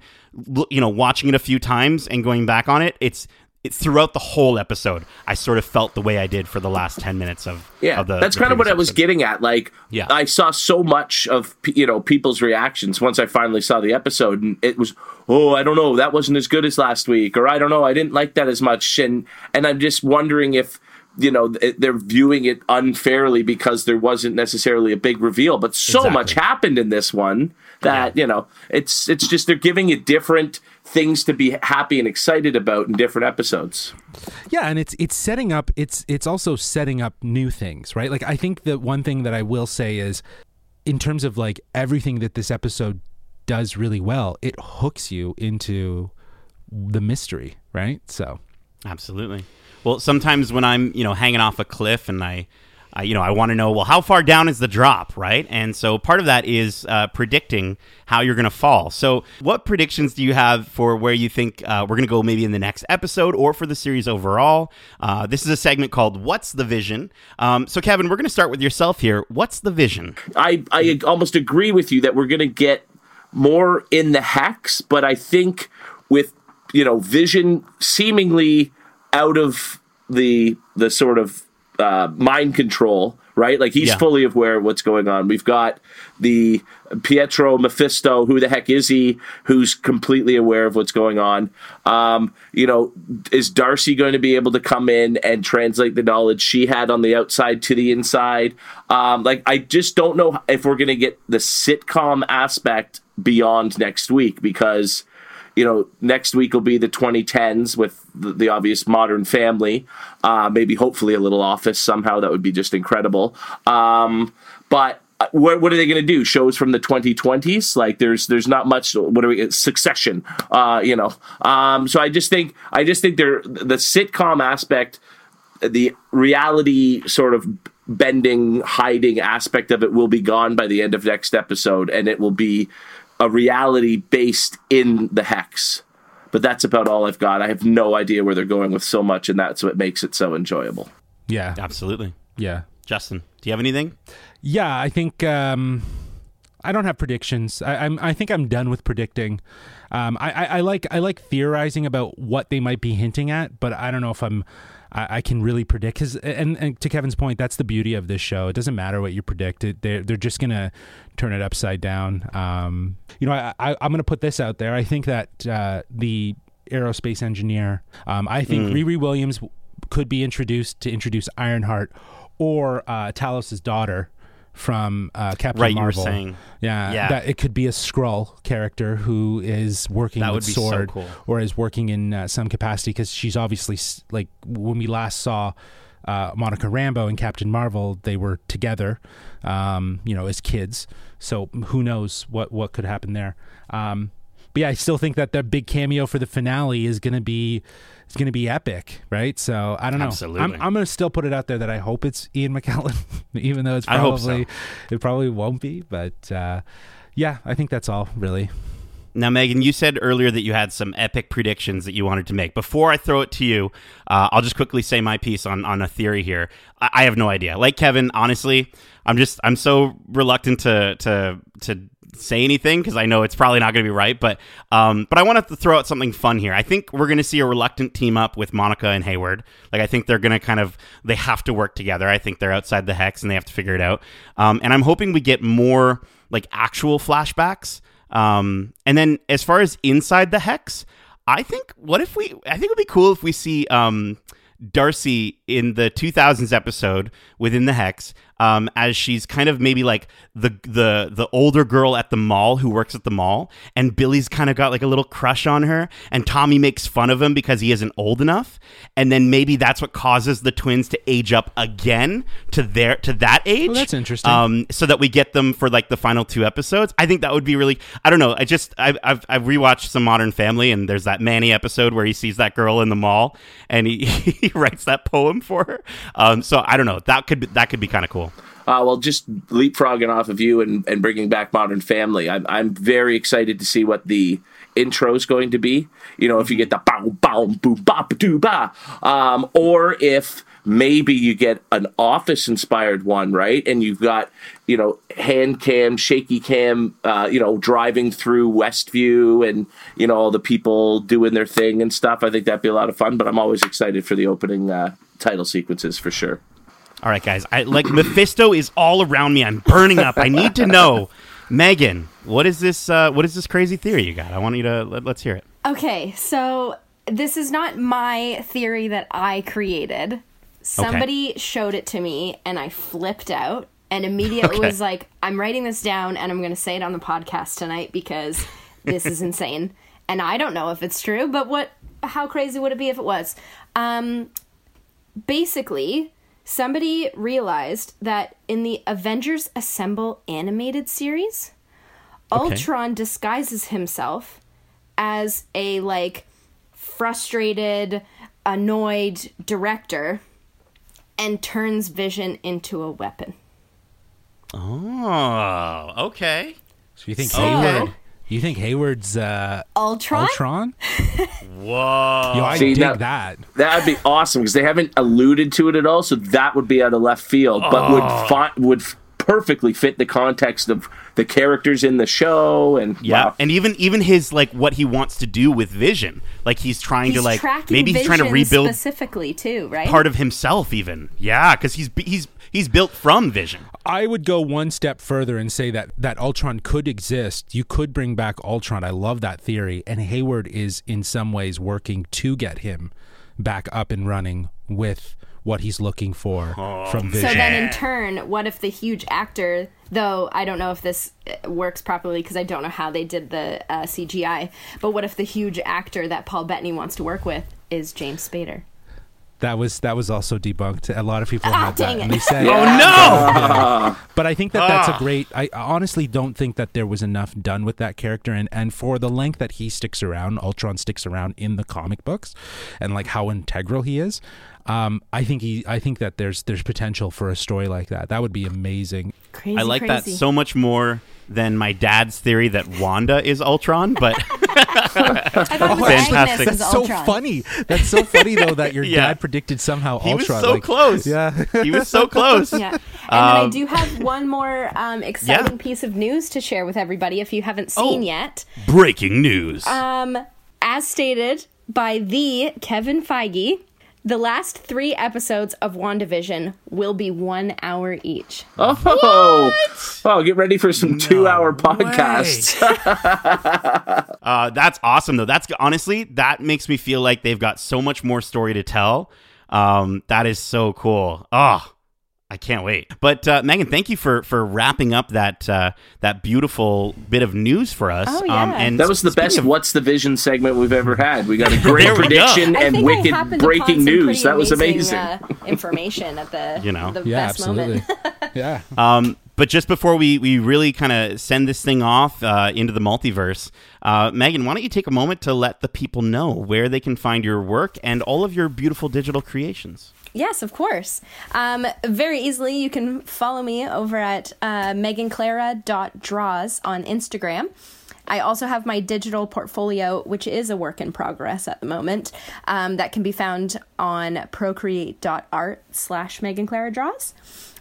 l- you know, watching it a few times and going back on it, it's. It, throughout the whole episode, I sort of felt the way I did for the last ten minutes of Yeah, of the. that's the kind of what previous I was getting at. Like, Yeah. I saw so much of you know people's reactions once I finally saw the episode, and it was, oh, I don't know, that wasn't as good as last week, or I don't know, I didn't like that as much, and and I'm just wondering if you know they're viewing it unfairly because there wasn't necessarily a big reveal, but so Exactly. much happened in this one that you know it's it's just they're giving it different things to be happy and excited about in different episodes. Yeah, and it's it's setting up it's it's also setting up new things, right? Like I think the one thing that I will say is in terms of like everything that this episode does really well, it hooks you into the mystery, right? So Absolutely. Well, sometimes when I'm, you know, hanging off a cliff and I, I you know, I want to know, well, how far down is the drop, right? And so part of that is uh, predicting how you're going to fall. So, what predictions do you have for where you think uh, we're going to go maybe in the next episode or for the series overall? Uh, this is a segment called What's the Vision? Um, so, Kevin, we're going to start with yourself here. What's the vision? I I almost agree with you that we're going to get more in the hex, but I think with you know Vision seemingly out of the the sort of uh, mind control, right? Like he's Yeah. fully aware of what's going on. We've got the Pietro Mephisto. Who the heck is he? Who's completely aware of what's going on? Um, you know, is Darcy going to be able to come in and translate the knowledge she had on the outside to the inside? Um, like, I just don't know if we're going to get the sitcom aspect beyond next week because you know, next week will be the 2010s with the, the obvious Modern Family. Uh, maybe, hopefully, a little Office somehow. That would be just incredible. Um, but uh, what, what are they going to do? Shows from the 2020s? Like, there's there's not much. What are we? Succession. Uh, you know. Um, so I just think I just think they're the sitcom aspect, the reality sort of bending, hiding aspect of it will be gone by the end of next episode, and it will be a reality based in the hex. But that's about all I've got. I have no idea where they're going with so much, and that's what makes it so enjoyable. yeah, Absolutely. yeah, Justin, do you have anything? yeah. I think um, I don't have predictions. I, I'm I think I'm done with predicting. Um, I, I, I like I like theorizing about what they might be hinting at, but I don't know if I'm I, I can really predict. Because and, and to Kevin's point, that's the beauty of this show. It doesn't matter what you predict. It, they're they're just gonna turn it upside down. Um, you know, I, I I'm gonna put this out there. I think that uh, the aerospace engineer. Um, I think Riri Williams could be introduced to introduce Ironheart or uh, Talos's daughter from uh, Captain Right, you were Marvel. saying. yeah, Yeah. that it could be a Skrull character who is working That with would be so S.W.O.R.D cool. or is working in uh, some capacity because she's obviously like when we last saw uh, Monica Rambeau and Captain Marvel, they were together, um, you know, as kids. So who knows what what could happen there? Um, but yeah, I still think that the big cameo for the finale is gonna be it's gonna be epic, right? So I don't know. Absolutely. I'm, I'm gonna still put it out there that I hope it's Ian McKellen, even though it's hope so. probably it probably won't be. But uh, yeah, I think that's all really. Now, Megan, you said earlier that you had some epic predictions that you wanted to make. Before I throw it to you, uh, I'll just quickly say my piece on, on a theory here. I, I have no idea. Like Kevin, honestly, I'm just I'm so reluctant to to to say anything because I know it's probably not going to be right. But um, but I wanted to throw out something fun here. I think we're going to see a reluctant team up with Monica and Hayward. Like I think they're going to kind of they have to work together. I think they're outside the hex and they have to figure it out. Um, and I'm hoping we get more like actual flashbacks. Um, and then as far as inside the hex, I think what if we? I think it would be cool if we see um, Darcy in the 2000s episode within the hex, um, as she's kind of maybe like the the the older girl at the mall who works at the mall, and Billy's kind of got like a little crush on her, and Tommy makes fun of him because he isn't old enough, and then maybe that's what causes the twins to age up again to their to that age. Oh, that's interesting. Um, so that we get them for like the final two episodes. I think that would be really. I don't know. I just I've I've, I've rewatched some Modern Family, and there's that Manny episode where he sees that girl in the mall, and he, he writes that poem for her. Um, so I don't know. That could be, that could be kind of cool. Uh, well, just leapfrogging off of you and, and bringing back Modern Family, I'm, I'm very excited to see what the intro is going to be. You know, if you get the bow, bow, boo, ba, ba, doo, ba, um, or if maybe you get an office inspired one, right? And you've got, you know, hand cam, shaky cam, uh, you know, driving through Westview and, you know, all the people doing their thing and stuff. I think that'd be a lot of fun, but I'm always excited for the opening uh, title sequences for sure. All right, guys. I like Mephisto is all around me. I'm burning up. I need to know, Megan. What is this? Uh, what is this crazy theory you got? I want you to let, let's hear it. Okay, so this is not my theory that I created. Somebody showed it to me and I flipped out and immediately Okay. was like, I'm writing this down and I'm going to say it on the podcast tonight because this is insane. And I don't know if it's true, but what how crazy would it be if it was? Um basically, somebody realized that in the Avengers Assemble animated series, Ultron disguises himself as a like frustrated, annoyed director and turns Vision into a weapon. Oh, okay. So you think So- Hayward? You think Hayward's uh, Ultron? Ultron? Whoa. Yo, I See, dig now- that. That'd be awesome because they haven't alluded to it at all, so that would be out of left field, but would fi- would f- perfectly fit the context of the characters in the show and Yeah, wow. and even even his like what he wants to do with Vision, like he's trying He's to like maybe he's trying to rebuild specifically too, right? part of himself, even. Yeah, because he's he's he's built from Vision. I would go one step further and say that that Ultron could exist. You could bring back Ultron. I love that theory. And Hayward is in some ways working to get him back up and running with what he's looking for from vision. So then, in turn, what if the huge actor, though I don't know if this uh, works properly because I don't know how they did the uh, CGI, but what if the huge actor that Paul Bettany wants to work with is James Spader? that was that was also debunked. A lot of people Ah, had that, dang and it. they said, Oh no! But I think that that's Ah. a great. I honestly don't think that there was enough done with that character, and and for the length that he sticks around, Ultron sticks around in the comic books, and like how integral he is. Um, I think he. I think that there's there's potential for a story like that. That would be amazing. Crazy, I like that so much more than my dad's theory that Wanda is Ultron, but I thought Fantastic. That's so funny. That's so funny though that your Yeah. dad predicted somehow he was Ultron. so like- close. Yeah. he was so close. Yeah. And then I Um, do have one more um, exciting Yeah. piece of news to share with everybody if you haven't seen Oh. yet. Breaking news. Um, as stated by the Kevin Feige, the last three episodes of WandaVision will be one hour each. Oh, oh, get ready for some two-hour podcasts. Uh, that's awesome though. That's honestly that makes me feel like they've got so much more story to tell. Um, that is so cool. Oh, I can't wait. But uh, Megan, thank you for for wrapping up that uh, that beautiful bit of news for us. Um, Oh, yeah. and That was the best of- "What's the Vision" segment we've ever had. We got a great There go. prediction and wicked breaking news. pretty That was amazing, amazing. Uh, information at the You know. the Yeah, best absolutely. moment. yeah. Um, but just before we, we really kind of send this thing off uh, into the multiverse, uh, Megan, why don't you take a moment to let the people know where they can find your work and all of your beautiful digital creations? Yes, of course. Um, very easily, you can follow me over at uh, meganclara.draws on Instagram. I also have my digital portfolio, which is a work in progress at the moment, um, that can be found on procreate.art slash meganclaradraws.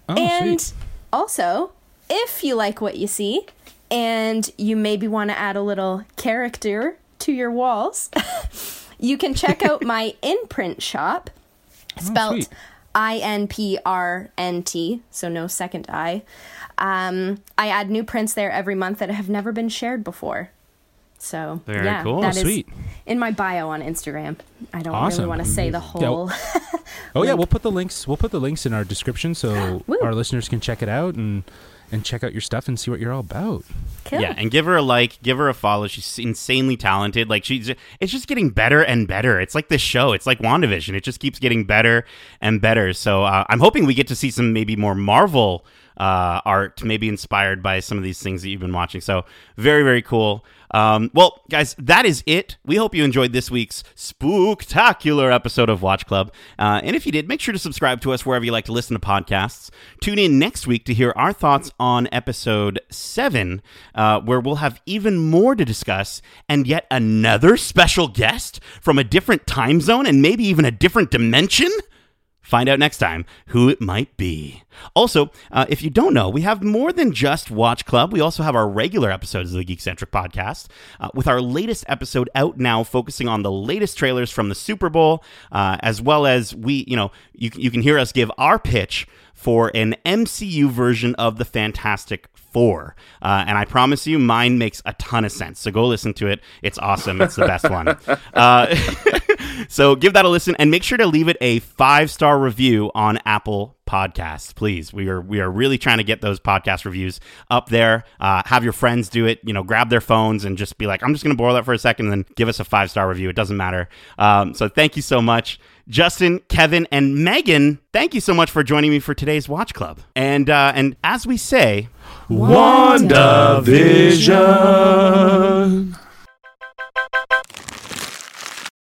Oh, and sweet. also, if you like what you see and you maybe want to add a little character to your walls, you can check out my INPRNT shop spelt sweet. I N P R N T, so no second I. Um, I add new prints there every month that have never been shared before. So Very yeah, cool. that is Sweet. in my bio on Instagram. I don't Awesome. really want to say the whole. Oh yeah, we'll put the links. We'll put the links in our description so our listeners can check it out and and check out your stuff and see what you're all about. Cool. Yeah, and give her a like, give her a follow. She's insanely talented. Like she's, it's just getting better and better. It's like this show. It's like Wandavision. It just keeps getting better and better. So uh, I'm hoping we get to see some maybe more Marvel uh, art, maybe inspired by some of these things that you've been watching. So very, very cool. Um, well, guys, that is it. We hope you enjoyed this week's spooktacular episode of Watch Club. Uh, and if you did, make sure to subscribe to us wherever you like to listen to podcasts. Tune in next week to hear our thoughts on episode seven, uh, where we'll have even more to discuss and yet another special guest from a different time zone and maybe even a different dimension. Find out next time who it might be. Also, uh, if you don't know, we have more than just Watch Club. We also have our regular episodes of the Geekcentric podcast, uh, with our latest episode out now, focusing on the latest trailers from the Super Bowl, uh, as well as we, you know, you, you can hear us give our pitch for an MCU version of the Fantastic Four. Uh, and I promise you, mine makes a ton of sense. So go listen to it. It's awesome. It's the best one. So give that a listen and make sure to leave it a five star review on Apple Podcasts, please. We are we are really trying to get those podcast reviews up there. Uh, have your friends do it. You know, grab their phones and just be like, I'm just going to borrow that for a second, and then give us a five star review. It doesn't matter. Um, so thank you so much. Justin, Kevin, and Megan, thank you so much for joining me for today's Watch Club. And uh, and as we say, WandaVision.